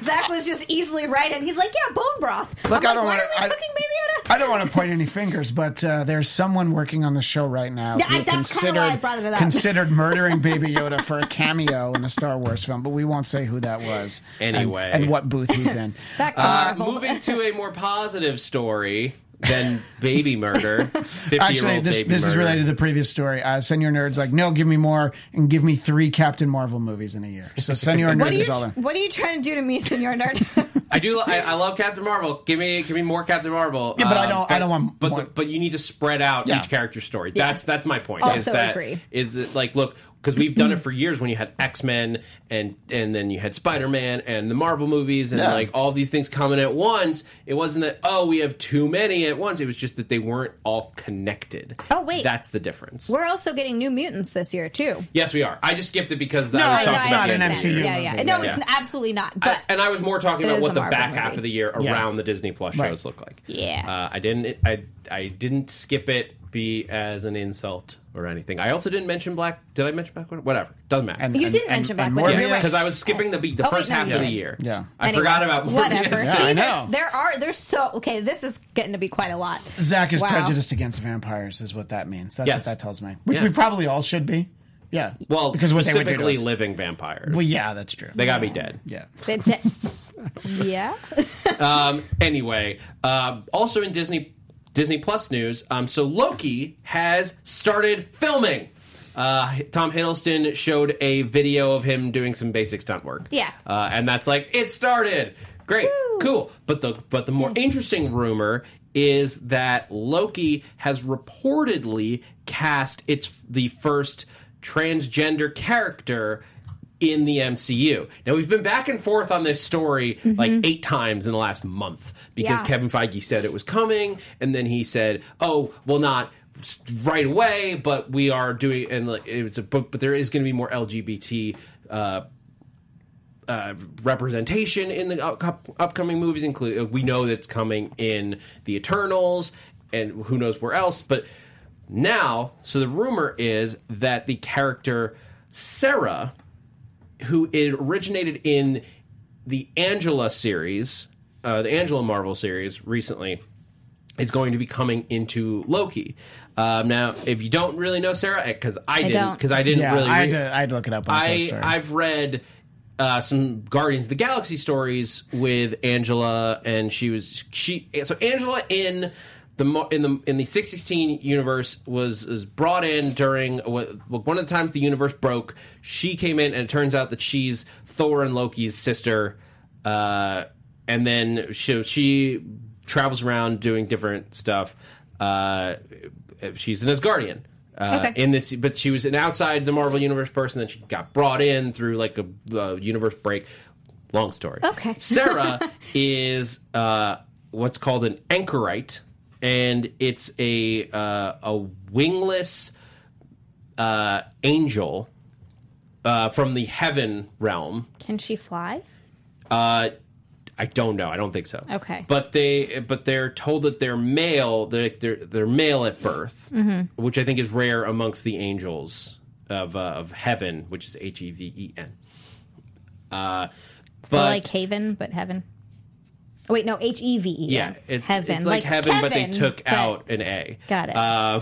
Speaker 4: Zach was just easily right, and he's like, "Yeah, bone broth."
Speaker 3: Look,
Speaker 4: I'm
Speaker 3: I
Speaker 4: like,
Speaker 3: don't
Speaker 4: Why
Speaker 3: wanna- I-
Speaker 4: cooking Baby Yoda?
Speaker 3: I don't want to point any fingers, but uh, there's someone working on the show right now
Speaker 4: Yeah,
Speaker 3: who
Speaker 4: that's kinda
Speaker 3: considered
Speaker 4: why I brought it up.
Speaker 3: considered murdering <laughs> Baby Yoda for a cameo in a Star Wars film, but we won't say who that was. and-
Speaker 1: Anyway.
Speaker 3: and, what booth he's in.
Speaker 4: Back to
Speaker 1: uh,
Speaker 4: Marvel.
Speaker 1: moving to a more positive story than baby murder. 50 <laughs>
Speaker 3: Actually, this this is related to the previous story. Uh, Senor Nerd's like, no, give me more and give me three Captain Marvel movies in a year. So Senor <laughs>
Speaker 4: What
Speaker 3: Nerd is all in.
Speaker 4: What are you trying to do to me, Senor Nerd? <laughs>
Speaker 1: I do. I, I love Captain Marvel. Give me, give me more Captain Marvel.
Speaker 3: Yeah, but I
Speaker 1: Um,
Speaker 3: don't- I don't want
Speaker 1: But
Speaker 3: more-
Speaker 1: but you need to spread out
Speaker 3: Yeah.
Speaker 1: each character's story. That's that's my point. is
Speaker 4: Also
Speaker 1: that
Speaker 4: agree.
Speaker 1: is that like look because we've done it for years when you had X Men and and then you had Spider Man and the Marvel movies and
Speaker 3: Yeah.
Speaker 1: like all these things coming at once. It wasn't that oh we have too many at once. It was just that they weren't all connected.
Speaker 4: Oh, wait.
Speaker 1: that's the difference.
Speaker 4: We're also getting New Mutants this year too.
Speaker 1: yes, we are. I just skipped it because that
Speaker 3: No,
Speaker 1: was
Speaker 3: I
Speaker 1: something
Speaker 3: know,
Speaker 1: about
Speaker 3: it's not
Speaker 1: the
Speaker 3: an. MCU
Speaker 4: Yeah, yeah.
Speaker 3: movie.
Speaker 4: No,
Speaker 1: Yeah.
Speaker 4: it's absolutely not.
Speaker 1: I-
Speaker 4: But
Speaker 1: and I was more talking
Speaker 4: it
Speaker 1: about
Speaker 4: is
Speaker 1: what
Speaker 4: a
Speaker 1: the
Speaker 4: Marvel
Speaker 1: back
Speaker 4: movie.
Speaker 1: half of the year
Speaker 3: Yeah.
Speaker 1: around the Disney Plus
Speaker 3: Right.
Speaker 1: shows look like.
Speaker 4: Yeah.
Speaker 1: uh, I didn't. I I didn't skip it be as an insult or anything. I also didn't mention Black. Did I mention Black Widow? Whatever, doesn't matter.
Speaker 3: And-
Speaker 4: You
Speaker 3: and-
Speaker 4: didn't
Speaker 3: and-
Speaker 4: mention Black Widow.
Speaker 3: Morbius.
Speaker 4: You're
Speaker 1: because I was skipping the be- the
Speaker 4: Oh,
Speaker 1: first
Speaker 4: no,
Speaker 1: half
Speaker 4: you
Speaker 1: of the year.
Speaker 3: Yeah.
Speaker 1: I
Speaker 4: Anyway,
Speaker 1: forgot about Morbius.
Speaker 4: whatever.
Speaker 3: Yeah,
Speaker 4: See,
Speaker 3: I know.
Speaker 4: there are there's so okay. This is getting to be quite a lot.
Speaker 3: Zach is
Speaker 4: Wow.
Speaker 3: prejudiced against vampires, is what that means. That's
Speaker 1: Yes.
Speaker 3: what that tells me. Which
Speaker 1: Yeah.
Speaker 3: we probably all should be. Yeah.
Speaker 1: Well,
Speaker 3: because what they would do
Speaker 1: specifically
Speaker 3: us.
Speaker 1: living vampires.
Speaker 3: Well, yeah, that's true.
Speaker 1: They gotta be dead.
Speaker 3: Yeah.
Speaker 4: They- they- <laughs> yeah.
Speaker 1: Um, anyway, um, also in Disney Disney Plus news, um, so Loki has started filming. Uh, Tom Hiddleston showed a video of him doing some basic stunt work.
Speaker 4: Yeah.
Speaker 1: uh, and that's like it started. Great, cool. But the but the more interesting rumor is that Loki has reportedly cast its the first transgender character in the MCU. Now we've been back and forth on this story like eight times in the last month because
Speaker 4: Yeah.
Speaker 1: Kevin Feige said it was coming, and then he said, "Oh, well, not right away, but we are doing." And it's a book, but there is going to be more LGBT. Uh, uh, representation in the up- upcoming movies. Include we know that it's coming in the Eternals, and who knows where else. But now, so the rumor is that the character Sera, who it originated in the Angela series, uh, the Angela Marvel series recently, is going to be coming into Loki. Um, now, if you don't really know Sera, because I, didn't,
Speaker 4: don't.
Speaker 1: because I didn't
Speaker 3: Yeah,
Speaker 1: really,
Speaker 3: I, had
Speaker 1: read-
Speaker 3: I had to look it up. When I, saw the
Speaker 1: I
Speaker 3: story.
Speaker 1: I've read uh, some Guardians of the Galaxy stories with Angela, and she was she. So Angela in the in the in the six sixteen universe was was brought in during one of the times the universe broke. She came in, and it turns out that she's Thor and Loki's sister. Uh, and then she, she travels around doing different stuff. Uh, she's an Asgardian. Uh,
Speaker 4: Okay.
Speaker 1: In this, but she was an outside the Marvel Universe person. Then she got brought in through like a, uh universe break. Long story.
Speaker 4: Okay. <laughs>
Speaker 1: Sera is uh, what's called an anchorite, and it's a uh, a wingless uh, angel uh, from the heaven realm.
Speaker 4: Can she fly?
Speaker 1: Uh, I don't know. I don't think so.
Speaker 4: Okay.
Speaker 1: But they but they're told that they're male. They're they're, they're male at birth,
Speaker 4: Mm-hmm.
Speaker 1: which I think is rare amongst the angels of uh, of heaven, which is H E V E N. Uh,
Speaker 4: So
Speaker 1: but
Speaker 4: like Haven, but heaven. Oh, wait, no, H E V E.
Speaker 1: yeah, it's,
Speaker 4: heaven.
Speaker 1: it's like, heaven, but they took
Speaker 4: but-
Speaker 1: out an A.
Speaker 4: Got it.
Speaker 1: Uh,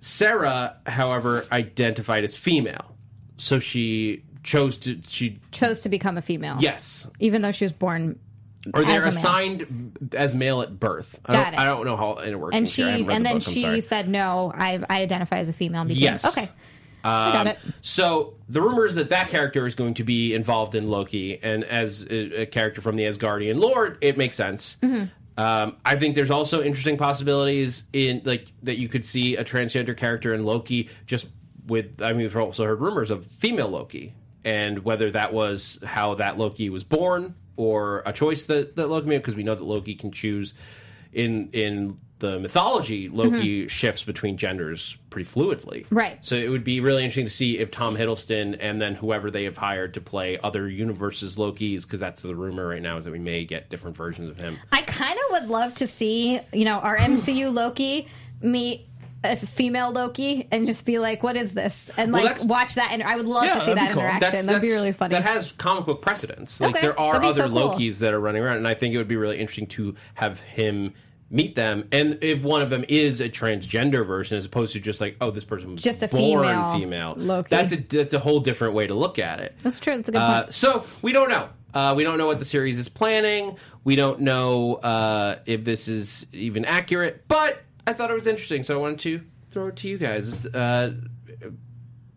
Speaker 1: Sera, however, identified as female, so she chose to she
Speaker 4: chose to become a female.
Speaker 1: yes
Speaker 4: even though she was born.
Speaker 1: or they're
Speaker 4: As a male.
Speaker 1: assigned as male at birth. I
Speaker 4: Got
Speaker 1: don't,
Speaker 4: it.
Speaker 1: I don't know how it works.
Speaker 4: And she
Speaker 1: here. I haven't read
Speaker 4: and
Speaker 1: the
Speaker 4: then
Speaker 1: book,
Speaker 4: she said, "No, I I identify as a female." And became,
Speaker 1: Yes.
Speaker 4: Okay. I got it.
Speaker 1: So the rumor is that that character is going to be involved in Loki, and as a, a character from the Asgardian lore, it makes sense.
Speaker 4: Mm-hmm.
Speaker 1: Um, I think there's also interesting possibilities in like that you could see a transgender character in Loki, just with. I mean, we've also heard rumors of female Loki, and whether that was how that Loki was born or a choice that that Loki made, because we know that Loki can choose in in the mythology, Loki shifts between genders pretty fluidly.
Speaker 4: Mm-hmm. Right.
Speaker 1: So it would be really interesting to see if Tom Hiddleston and then whoever they have hired to play other universes Loki's, because that's the rumor right now is that we may get different versions of him.
Speaker 4: I kind of would love to see, you know, our MCU <sighs> Loki meet a female Loki and just be like, "What is this?" and like
Speaker 1: that's-
Speaker 4: watch that. And I would love
Speaker 3: Yeah,
Speaker 4: to see that
Speaker 3: cool.
Speaker 4: interaction. That'd be really funny.
Speaker 1: That has comic book precedence. Like
Speaker 4: Okay,
Speaker 1: there are other
Speaker 4: so cool.
Speaker 1: Lokis that are running around, and I think it would be really interesting to have him meet them. And if one of them is a transgender version, as opposed to just like, oh, this person was
Speaker 4: Just a
Speaker 1: born
Speaker 4: female
Speaker 1: female,
Speaker 4: Loki.
Speaker 1: that's a that's a whole different way to look at it.
Speaker 4: That's true. That's a good
Speaker 1: Uh,
Speaker 4: point.
Speaker 1: so we don't know. Uh, we don't know what the series is planning. We don't know uh, if this is even accurate. But I thought it was interesting, so I wanted to throw it to you guys. Uh,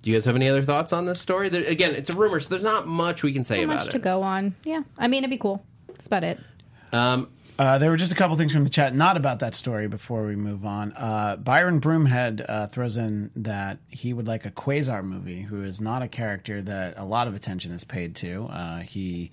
Speaker 1: do you guys have any other thoughts on this story? There, again, it's a rumor, so there's not much we can say
Speaker 4: Not
Speaker 1: about
Speaker 4: much
Speaker 1: it.
Speaker 4: to go on. Yeah, I mean, it'd be cool. That's about it.
Speaker 1: Um,
Speaker 3: Uh, there were just a couple things from the chat, not about that story. Before we move on, uh, Byron Broomhead uh, throws in that he would like a Quasar movie, who is not a character that a lot of attention is paid to. Uh, he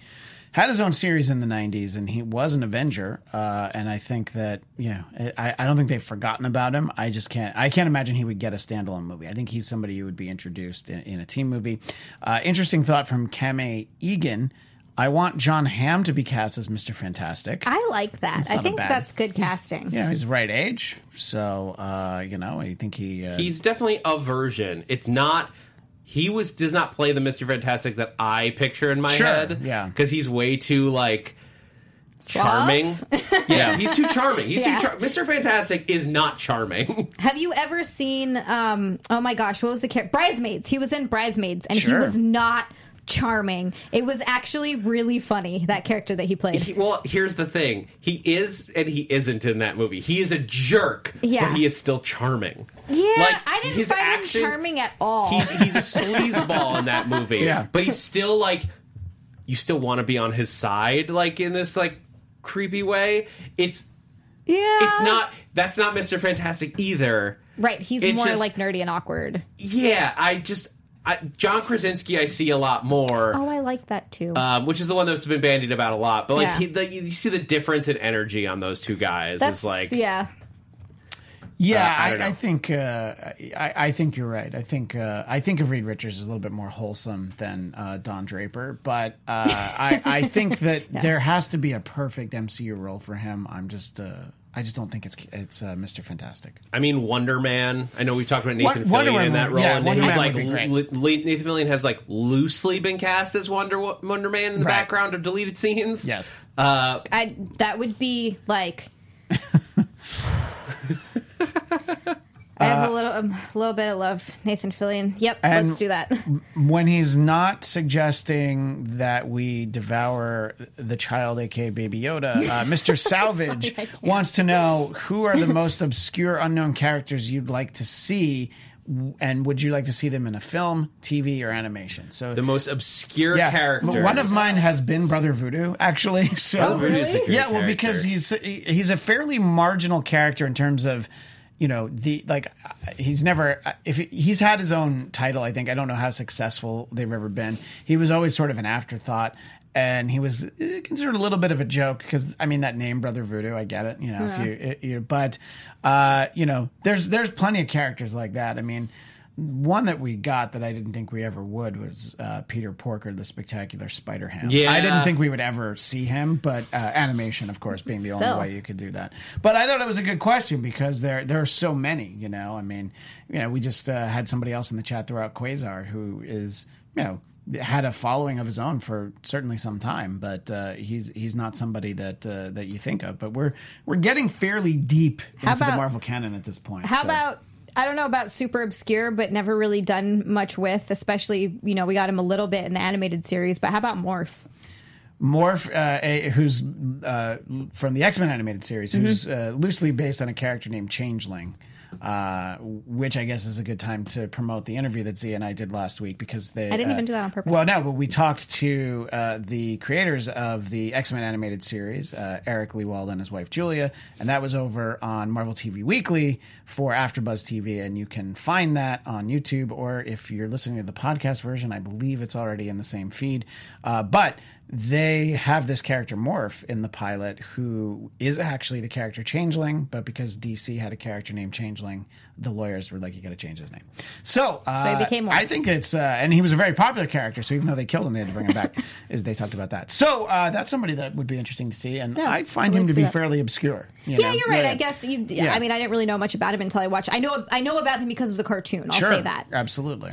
Speaker 3: had his own series in the '90s, and he was an Avenger. Uh, and I think that, yeah, I, I don't think they've forgotten about him. I just can't. I can't imagine he would get a standalone movie. I think he's somebody who would be introduced in, in a team movie. Uh, interesting thought from Kame Egan. I want John Hamm to be cast as Mr. Fantastic.
Speaker 4: I like that. I think
Speaker 3: bad-
Speaker 4: that's good casting.
Speaker 3: Yeah, he's the right age. So, uh, you know, I think he. Uh,
Speaker 1: he's definitely a version. It's not. He was does not play the Mister Fantastic that I picture in my
Speaker 3: Sure,
Speaker 1: head.
Speaker 3: yeah.
Speaker 1: because he's way too like charming. <laughs> yeah, he's too charming. He's
Speaker 4: Yeah.
Speaker 1: too char- Mister Fantastic is not charming. <laughs>
Speaker 4: Have you ever seen? um Oh my gosh, what was the character? Bridesmaids. He was in Bridesmaids, and he was not charming. It was actually really funny that character that he played.
Speaker 1: He- well, here's the thing: he is and he isn't in that movie. He is a jerk,
Speaker 4: Yeah.
Speaker 1: but he is still charming.
Speaker 4: yeah,
Speaker 1: like,
Speaker 4: I didn't
Speaker 1: his
Speaker 4: find
Speaker 1: actions-
Speaker 4: him charming at all.
Speaker 1: He's he's a sleazeball in that movie. <laughs>
Speaker 3: Yeah.
Speaker 1: but he's still like you still want to be on his side, like in this like creepy way. It's
Speaker 4: yeah,
Speaker 1: it's not that's not Mr. Fantastic either.
Speaker 4: right. He's
Speaker 1: it's
Speaker 4: more
Speaker 1: just-
Speaker 4: like nerdy and awkward.
Speaker 1: Yeah, I just I, John Krasinski I see a lot more.
Speaker 4: Oh, I like that too.
Speaker 1: Um, which is the one that's been bandied about a lot, but like
Speaker 4: Yeah.
Speaker 1: he, the, you see the difference in energy on those two guys.
Speaker 4: That's
Speaker 1: is like
Speaker 4: yeah.
Speaker 3: yeah,
Speaker 1: uh, I
Speaker 3: I, I, think. Uh, I, I think you're right. I think. Uh, I think of Reed Richards as a little bit more wholesome than uh, Don Draper, but uh, I, I think that <laughs> there has to be a perfect MCU role for him. I'm just. I just don't think it's it's uh, Mr. Fantastic.
Speaker 1: I mean, Wonder Man. I know we've talked about Nathan
Speaker 3: Won- Wonder
Speaker 1: Fillion in that role,
Speaker 3: yeah,
Speaker 1: and
Speaker 3: Wonder
Speaker 1: he's
Speaker 3: Man
Speaker 1: like
Speaker 3: would be great.
Speaker 1: li- li- Nathan Fillion has like loosely been cast as Wonder Wonder Man in the
Speaker 3: Right.
Speaker 1: background of deleted scenes.
Speaker 3: Yes.
Speaker 1: Uh,
Speaker 4: I that would be like. <laughs> I have a little, um, a little bit of love, Nathan Fillion. Yep,
Speaker 3: And-
Speaker 4: let's do that.
Speaker 3: when he's not suggesting that we devour the child, aka Baby Yoda, uh, <laughs> Mr. Salvage
Speaker 4: Sorry,
Speaker 3: wants to know who are the most obscure unknown characters you'd like to see, and would you like to see them in a film, TV, or animation? So
Speaker 1: The most obscure
Speaker 3: yeah,
Speaker 1: characters.
Speaker 3: one of mine has been Brother Voodoo, actually. <laughs> So
Speaker 4: Oh, really?
Speaker 1: Voodoo's a good
Speaker 3: yeah, well, because he's he's a fairly marginal character in terms of you know the like he's never if he, he's had his own title. I think I don't know how successful they've ever been. He was always sort of an afterthought. And he was uh, considered a little bit of a joke because I mean that name, Brother Voodoo. I get it, you know. If you, it- you, but uh, you know, there's there's plenty of characters like that. I mean, one that we got that I didn't think we ever would was uh, Peter Porker, the Spectacular Spider Ham.
Speaker 1: Yeah.
Speaker 3: I didn't think we would ever see him, but uh, animation, of course, being the
Speaker 4: Still.
Speaker 3: only way you could do that. But I thought it was a good question because there there are so many. You know, I mean, you know, we just uh, had somebody else in the chat throughout Quasar, who is you know had a following of his own for certainly some time, but uh, he's he's not somebody that uh, that you think of. But we're we're getting fairly deep
Speaker 4: How
Speaker 3: into the Marvel canon at this point.
Speaker 4: How
Speaker 3: so-
Speaker 4: about I don't know about super obscure, but never really done much with. Especially, you know, we got him a little bit in the animated series. But how about Morph?
Speaker 3: Morph, uh, a, who's uh, from the X Men animated series,
Speaker 4: Mm-hmm.
Speaker 3: who's uh, loosely based on a character named Changeling, uh, which I guess is a good time to promote the interview that Xia and I did last week because they.
Speaker 4: I didn't
Speaker 3: uh,
Speaker 4: even do that on purpose.
Speaker 3: Well, no, but we talked to uh, the creators of the X Men animated series, uh, Eric Lewald and his wife Julia, and that was over on Marvel TV Weekly for AfterBuzz TV, and you can find that on YouTube, or if you're listening to the podcast version, I believe it's already in the same feed. Uh, but they have this character Morph in the pilot who is actually the character Changeling, but because DC had a character named Changeling, the lawyers were like, you got to change his name. So, uh,
Speaker 4: he became
Speaker 3: I think it's, uh, and he was a very popular character, so even though they killed him, they had to bring him back, <laughs> is they talked about that. So, uh, that's somebody that would be interesting to see, and
Speaker 4: Yeah,
Speaker 3: I find him to be
Speaker 4: that.
Speaker 3: fairly obscure. you
Speaker 4: Yeah,
Speaker 3: know?
Speaker 4: you're right. I guess you.
Speaker 3: Yeah.
Speaker 4: I mean, I didn't really know much about him until I watched. I know. I know about him because of the cartoon. I'll
Speaker 3: Sure,
Speaker 4: say that.
Speaker 3: Absolutely.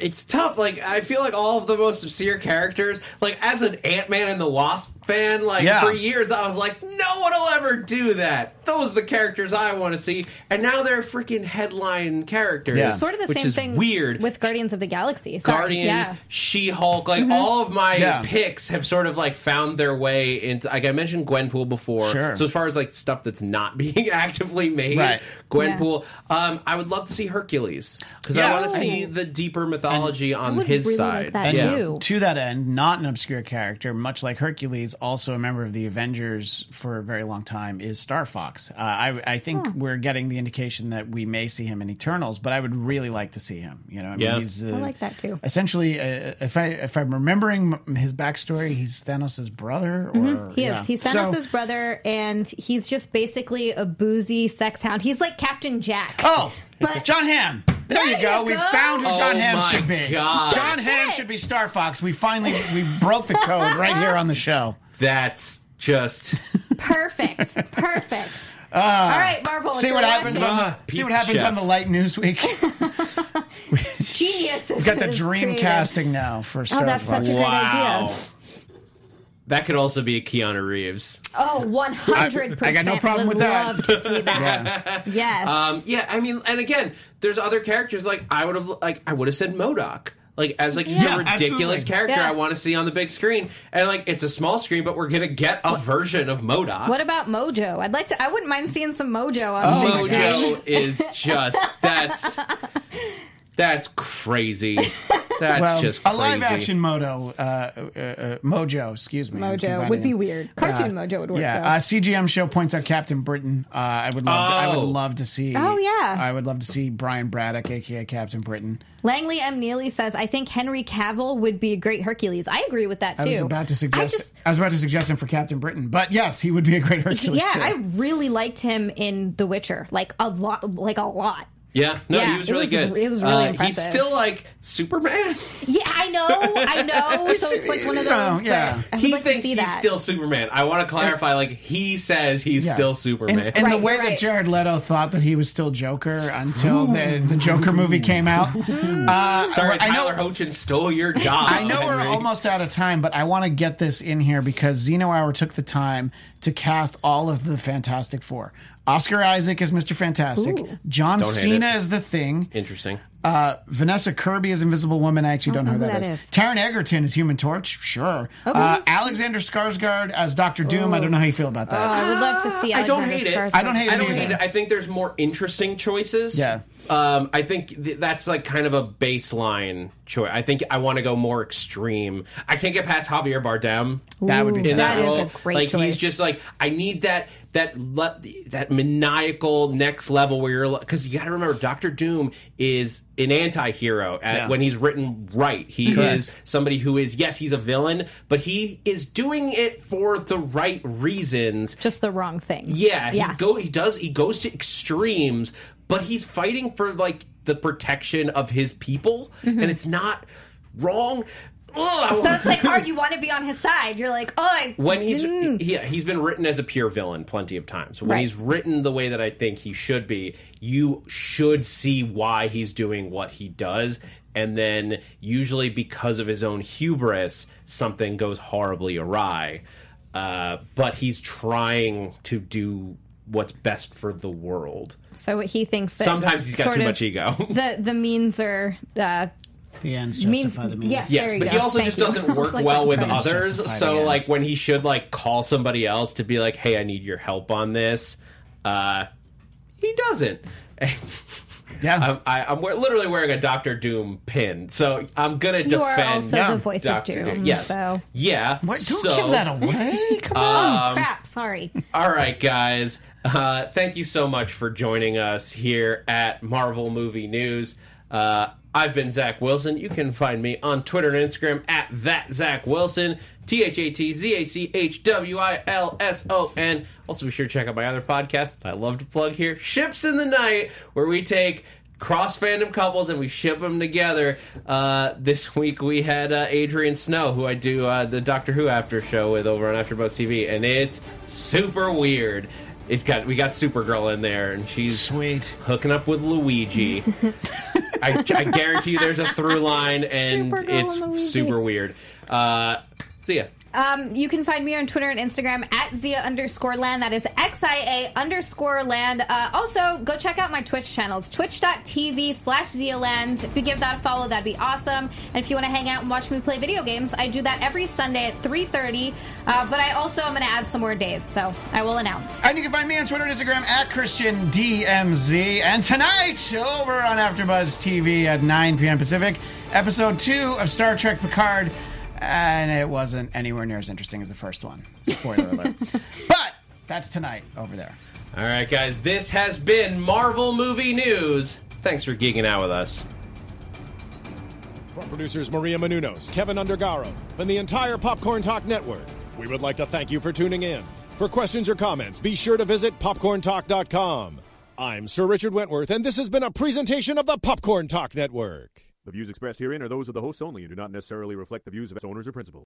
Speaker 1: It's tough. Like I feel like all of the most obscure characters, like as an Ant Man and the Wasp fan, like
Speaker 3: Yeah.
Speaker 1: for years I was like, no one will ever do that. Those are the characters I want to see, and now they're freaking headline characters.
Speaker 3: Yeah.
Speaker 4: Sort of the
Speaker 1: which
Speaker 4: same
Speaker 1: is
Speaker 4: thing
Speaker 1: Weird
Speaker 4: with Guardians of the Galaxy. Sorry,
Speaker 1: Guardians,
Speaker 4: yeah. Mm-hmm.
Speaker 1: She Hulk, like all of my
Speaker 3: Yeah.
Speaker 1: picks have sort of like found their way into. Like I mentioned Gwenpool before,
Speaker 3: Sure.
Speaker 1: so as far as like stuff that's not <laughs> being actively made,
Speaker 3: Right.
Speaker 1: Gwenpool. Um, I would love to see Hercules because
Speaker 3: Yeah.
Speaker 1: I want to see the deeper mythology on his
Speaker 4: really
Speaker 1: side.
Speaker 4: like that,
Speaker 3: And
Speaker 1: yeah.
Speaker 4: too.
Speaker 3: to that end, not an obscure character, much like Hercules, also a member of the Avengers for a very long time, is Star Fox. Uh, I, I think we're getting the indication that we may see him in Eternals, but I would really like to see him. You know, I mean,
Speaker 1: Yeah.
Speaker 3: he's uh,
Speaker 4: I like that, too.
Speaker 3: Essentially, uh, if I if I'm remembering his backstory, he's Thanos' brother. Or,
Speaker 4: Mm-hmm. He is.
Speaker 3: yeah.
Speaker 4: He's
Speaker 3: So-
Speaker 4: Thanos' brother, and he's just basically a boozy sex hound. He's like Captain Jack.
Speaker 3: Oh,
Speaker 4: But-
Speaker 3: John Hamm. There,
Speaker 4: There
Speaker 3: you go.
Speaker 4: you
Speaker 3: We
Speaker 4: go.
Speaker 3: found who John
Speaker 1: Oh
Speaker 3: Hamm
Speaker 1: my
Speaker 3: should be.
Speaker 1: God.
Speaker 3: John Hamm should be Star Fox. We finally we broke the code right here on the show.
Speaker 1: That's just
Speaker 4: Perfect. Perfect. <laughs> All right, Marvel.
Speaker 3: Ah. See what happens on the
Speaker 1: Ah,
Speaker 3: see what
Speaker 1: Pete's
Speaker 3: happens
Speaker 1: chef.
Speaker 3: on the light news week. <laughs> <laughs>
Speaker 4: Genius.
Speaker 3: We got the
Speaker 4: is
Speaker 3: dream casting now for Star
Speaker 4: Oh, that's
Speaker 3: Fox.
Speaker 4: such a great
Speaker 1: wow.
Speaker 4: Idea.
Speaker 1: That could also be Keanu Reeves.
Speaker 4: Oh, 100%.
Speaker 3: I- I got no problem
Speaker 4: would
Speaker 3: with that.
Speaker 4: love to see that. <laughs> Yes.
Speaker 1: Um, yeah, I mean, and again, there's other characters like I would have like I would have said MODOK. Like as like just
Speaker 3: Yeah,
Speaker 1: a ridiculous
Speaker 3: absolutely.
Speaker 1: character
Speaker 4: Yeah.
Speaker 1: I want to see on the big screen, and like it's a small screen, but we're gonna get a version of MODOK.
Speaker 4: what about Mojo? I'd like to. I wouldn't mind seeing some Mojo on the big screen.
Speaker 1: Mojo is just that's <laughs> that's crazy. <laughs> That's
Speaker 3: Well,
Speaker 1: just
Speaker 3: a live action Moto, uh, uh, uh, Mojo, excuse me.
Speaker 4: Mojo would be weird. Cartoon Mojo would work.
Speaker 3: Yeah,
Speaker 4: though.
Speaker 3: uh, CGM show points out Captain Britain. Uh, I would love. To, I would
Speaker 1: Oh.
Speaker 3: love to see.
Speaker 4: Oh, yeah.
Speaker 3: I would love to see Brian Braddock, aka Captain Britain.
Speaker 4: Langley M. Neely says, "I think Henry Cavill would be a great Hercules." I agree with that too.
Speaker 3: I was about to suggest.
Speaker 4: I just,
Speaker 3: I was about to suggest him for Captain Britain, but yes, he would be a great <laughs> Hercules.
Speaker 4: yeah,
Speaker 3: too.
Speaker 4: I really liked him in The Witcher, like a lot, like a lot.
Speaker 1: Yeah, no,
Speaker 4: Yeah,
Speaker 1: he was
Speaker 4: it
Speaker 1: really
Speaker 4: was-
Speaker 1: good.
Speaker 4: it was really
Speaker 1: Uh,
Speaker 4: impressive.
Speaker 1: He's still like Superman.
Speaker 4: Yeah, I know, I know. <laughs> so it's like one of
Speaker 3: You know,
Speaker 4: those.
Speaker 3: yeah.
Speaker 4: but I
Speaker 1: He
Speaker 4: like
Speaker 1: thinks he's
Speaker 4: that.
Speaker 1: still Superman. I want to clarify. Like he says he's
Speaker 3: Yeah.
Speaker 1: still Superman.
Speaker 3: And, and the way
Speaker 4: you're
Speaker 3: that. Jared Leto thought that he was still Joker until the, the Joker movie came out. <laughs> Uh,
Speaker 1: Sorry,
Speaker 3: I know,
Speaker 1: Tyler Hoechlin stole your job.
Speaker 3: I know we're almost out of time, but I want to get this in here because Xeno Hour took the time to cast all of the Fantastic Four. Oscar Isaac as Mr. Fantastic. John
Speaker 1: Don't hate
Speaker 3: Cena
Speaker 1: it.
Speaker 3: as the Thing.
Speaker 1: Interesting.
Speaker 3: Uh, Vanessa Kirby as Invisible Woman. I actually don't, know who that is.
Speaker 4: that is.
Speaker 3: Taron Egerton as Human Torch. Sure. Uh, Alexander Skarsgård as Doctor Doom. I don't know how you feel about
Speaker 4: Oh,
Speaker 3: that.
Speaker 4: I would love to see.
Speaker 1: I don't
Speaker 4: Alexander
Speaker 1: hate it.
Speaker 4: Skarsgård.
Speaker 3: I don't hate
Speaker 1: I
Speaker 3: it
Speaker 1: don't
Speaker 3: either.
Speaker 1: hate it. I think there's more interesting choices.
Speaker 3: Yeah.
Speaker 1: Um, I think th- that's like kind of a baseline choice. I think I want to go more extreme. I can't get past Javier Bardem.
Speaker 3: That would be
Speaker 1: in
Speaker 4: That
Speaker 1: that,
Speaker 4: is
Speaker 1: role.
Speaker 4: a great
Speaker 1: like he's just like I need that that le- that maniacal next level where you're because you got to remember Doctor Doom is an anti-hero at,
Speaker 3: Yeah.
Speaker 1: when he's written right. He
Speaker 3: Correct.
Speaker 1: is somebody who is yes he's a villain, but he is doing it for the right reasons.
Speaker 4: Just the wrong thing.
Speaker 1: Yeah,
Speaker 4: yeah.
Speaker 1: he go he does he goes to extremes, but he's fighting for like the protection of his people, mm-hmm. and it's not wrong. Ugh,
Speaker 4: so it's like hard. You want to be on his side. You're like, oh, I,
Speaker 1: when he's
Speaker 4: Mm.
Speaker 1: he, he's been written as a pure villain plenty of times. When
Speaker 4: Right.
Speaker 1: he's written the way that I think he should be, you should see why he's doing what he does. And then, usually because of his own hubris, something goes horribly awry. Uh, but he's trying to do what's best for the world.
Speaker 4: so he thinks that
Speaker 1: Sometimes he's got too much ego.
Speaker 4: The the means are uh,
Speaker 3: The ends
Speaker 4: means.
Speaker 3: justify the means.
Speaker 4: Yes,
Speaker 1: Yes, but
Speaker 4: go.
Speaker 1: he also
Speaker 4: Thank
Speaker 1: just
Speaker 4: you.
Speaker 1: doesn't <laughs> work
Speaker 4: like,
Speaker 1: well with others. So, like when he should like call somebody else to be like, "Hey, I need your help on this," uh, he doesn't. <laughs>
Speaker 3: Yeah.
Speaker 1: I'm, I, I'm wear- literally wearing a Doctor Doom pin, so I'm gonna
Speaker 4: You are
Speaker 1: defend
Speaker 4: also
Speaker 3: Yeah.
Speaker 4: the voice
Speaker 1: Doctor
Speaker 4: of Doom.
Speaker 1: Doom. Yes,
Speaker 4: So.
Speaker 1: yeah.
Speaker 3: What? Don't
Speaker 1: so,
Speaker 3: give that away. <laughs> Come on.
Speaker 4: oh crap! Sorry.
Speaker 1: all right, guys. Uh, thank you so much for joining us here at Marvel Movie News. Uh, I've been Zach Wilson. You can find me on Twitter and Instagram at that Zach Wilson. T H A T Z A C H W I L S O N. Also, be sure to check out my other podcast that I love to plug here, Ships in the Night, where we take cross fandom couples and we ship them together. Uh, this week we had uh, Adrian Snow, who I do uh, the Doctor Who after show with over on AfterBuzz TV, and it's super weird. It's got we got Supergirl in there, and she's
Speaker 3: Sweet.
Speaker 1: hooking up with Luigi. <laughs> I, I guarantee you there's a through line, and
Speaker 4: Supergirl
Speaker 1: it's
Speaker 4: and Luigi.
Speaker 1: super weird. Uh, see ya.
Speaker 4: Um, you can find me on Twitter and Instagram at Xia underscore land. That is X I A underscore land. Uh, also, go check out my Twitch channels, twitch.tv slash Xia land. If you give that a follow, that'd be awesome. And if you want to hang out and watch me play video games, I do that every Sunday at 3.30. Uh, but I also am going to add some more days, so I will announce.
Speaker 3: And you can find me on Twitter and Instagram at Christian DMZ. And tonight, over on AfterBuzz TV at 9 p.m. Pacific, episode two of Star Trek Picard. And it wasn't anywhere near as interesting as the first one. Spoiler alert. <laughs> But that's tonight over there.
Speaker 1: All right, guys, this has been Marvel Movie News. Thanks for geeking out with us.
Speaker 6: From producers Maria Menounos, Keven Undergaro, and the entire Popcorn Talk Network, we would like to thank you for tuning in. For questions or comments, be sure to visit popcorntalk.com. I'm Sir Richard Wentworth, and this has been a presentation of the Popcorn Talk Network.
Speaker 7: The views expressed herein are those of the hosts only and do not necessarily reflect the views of its owners or principals.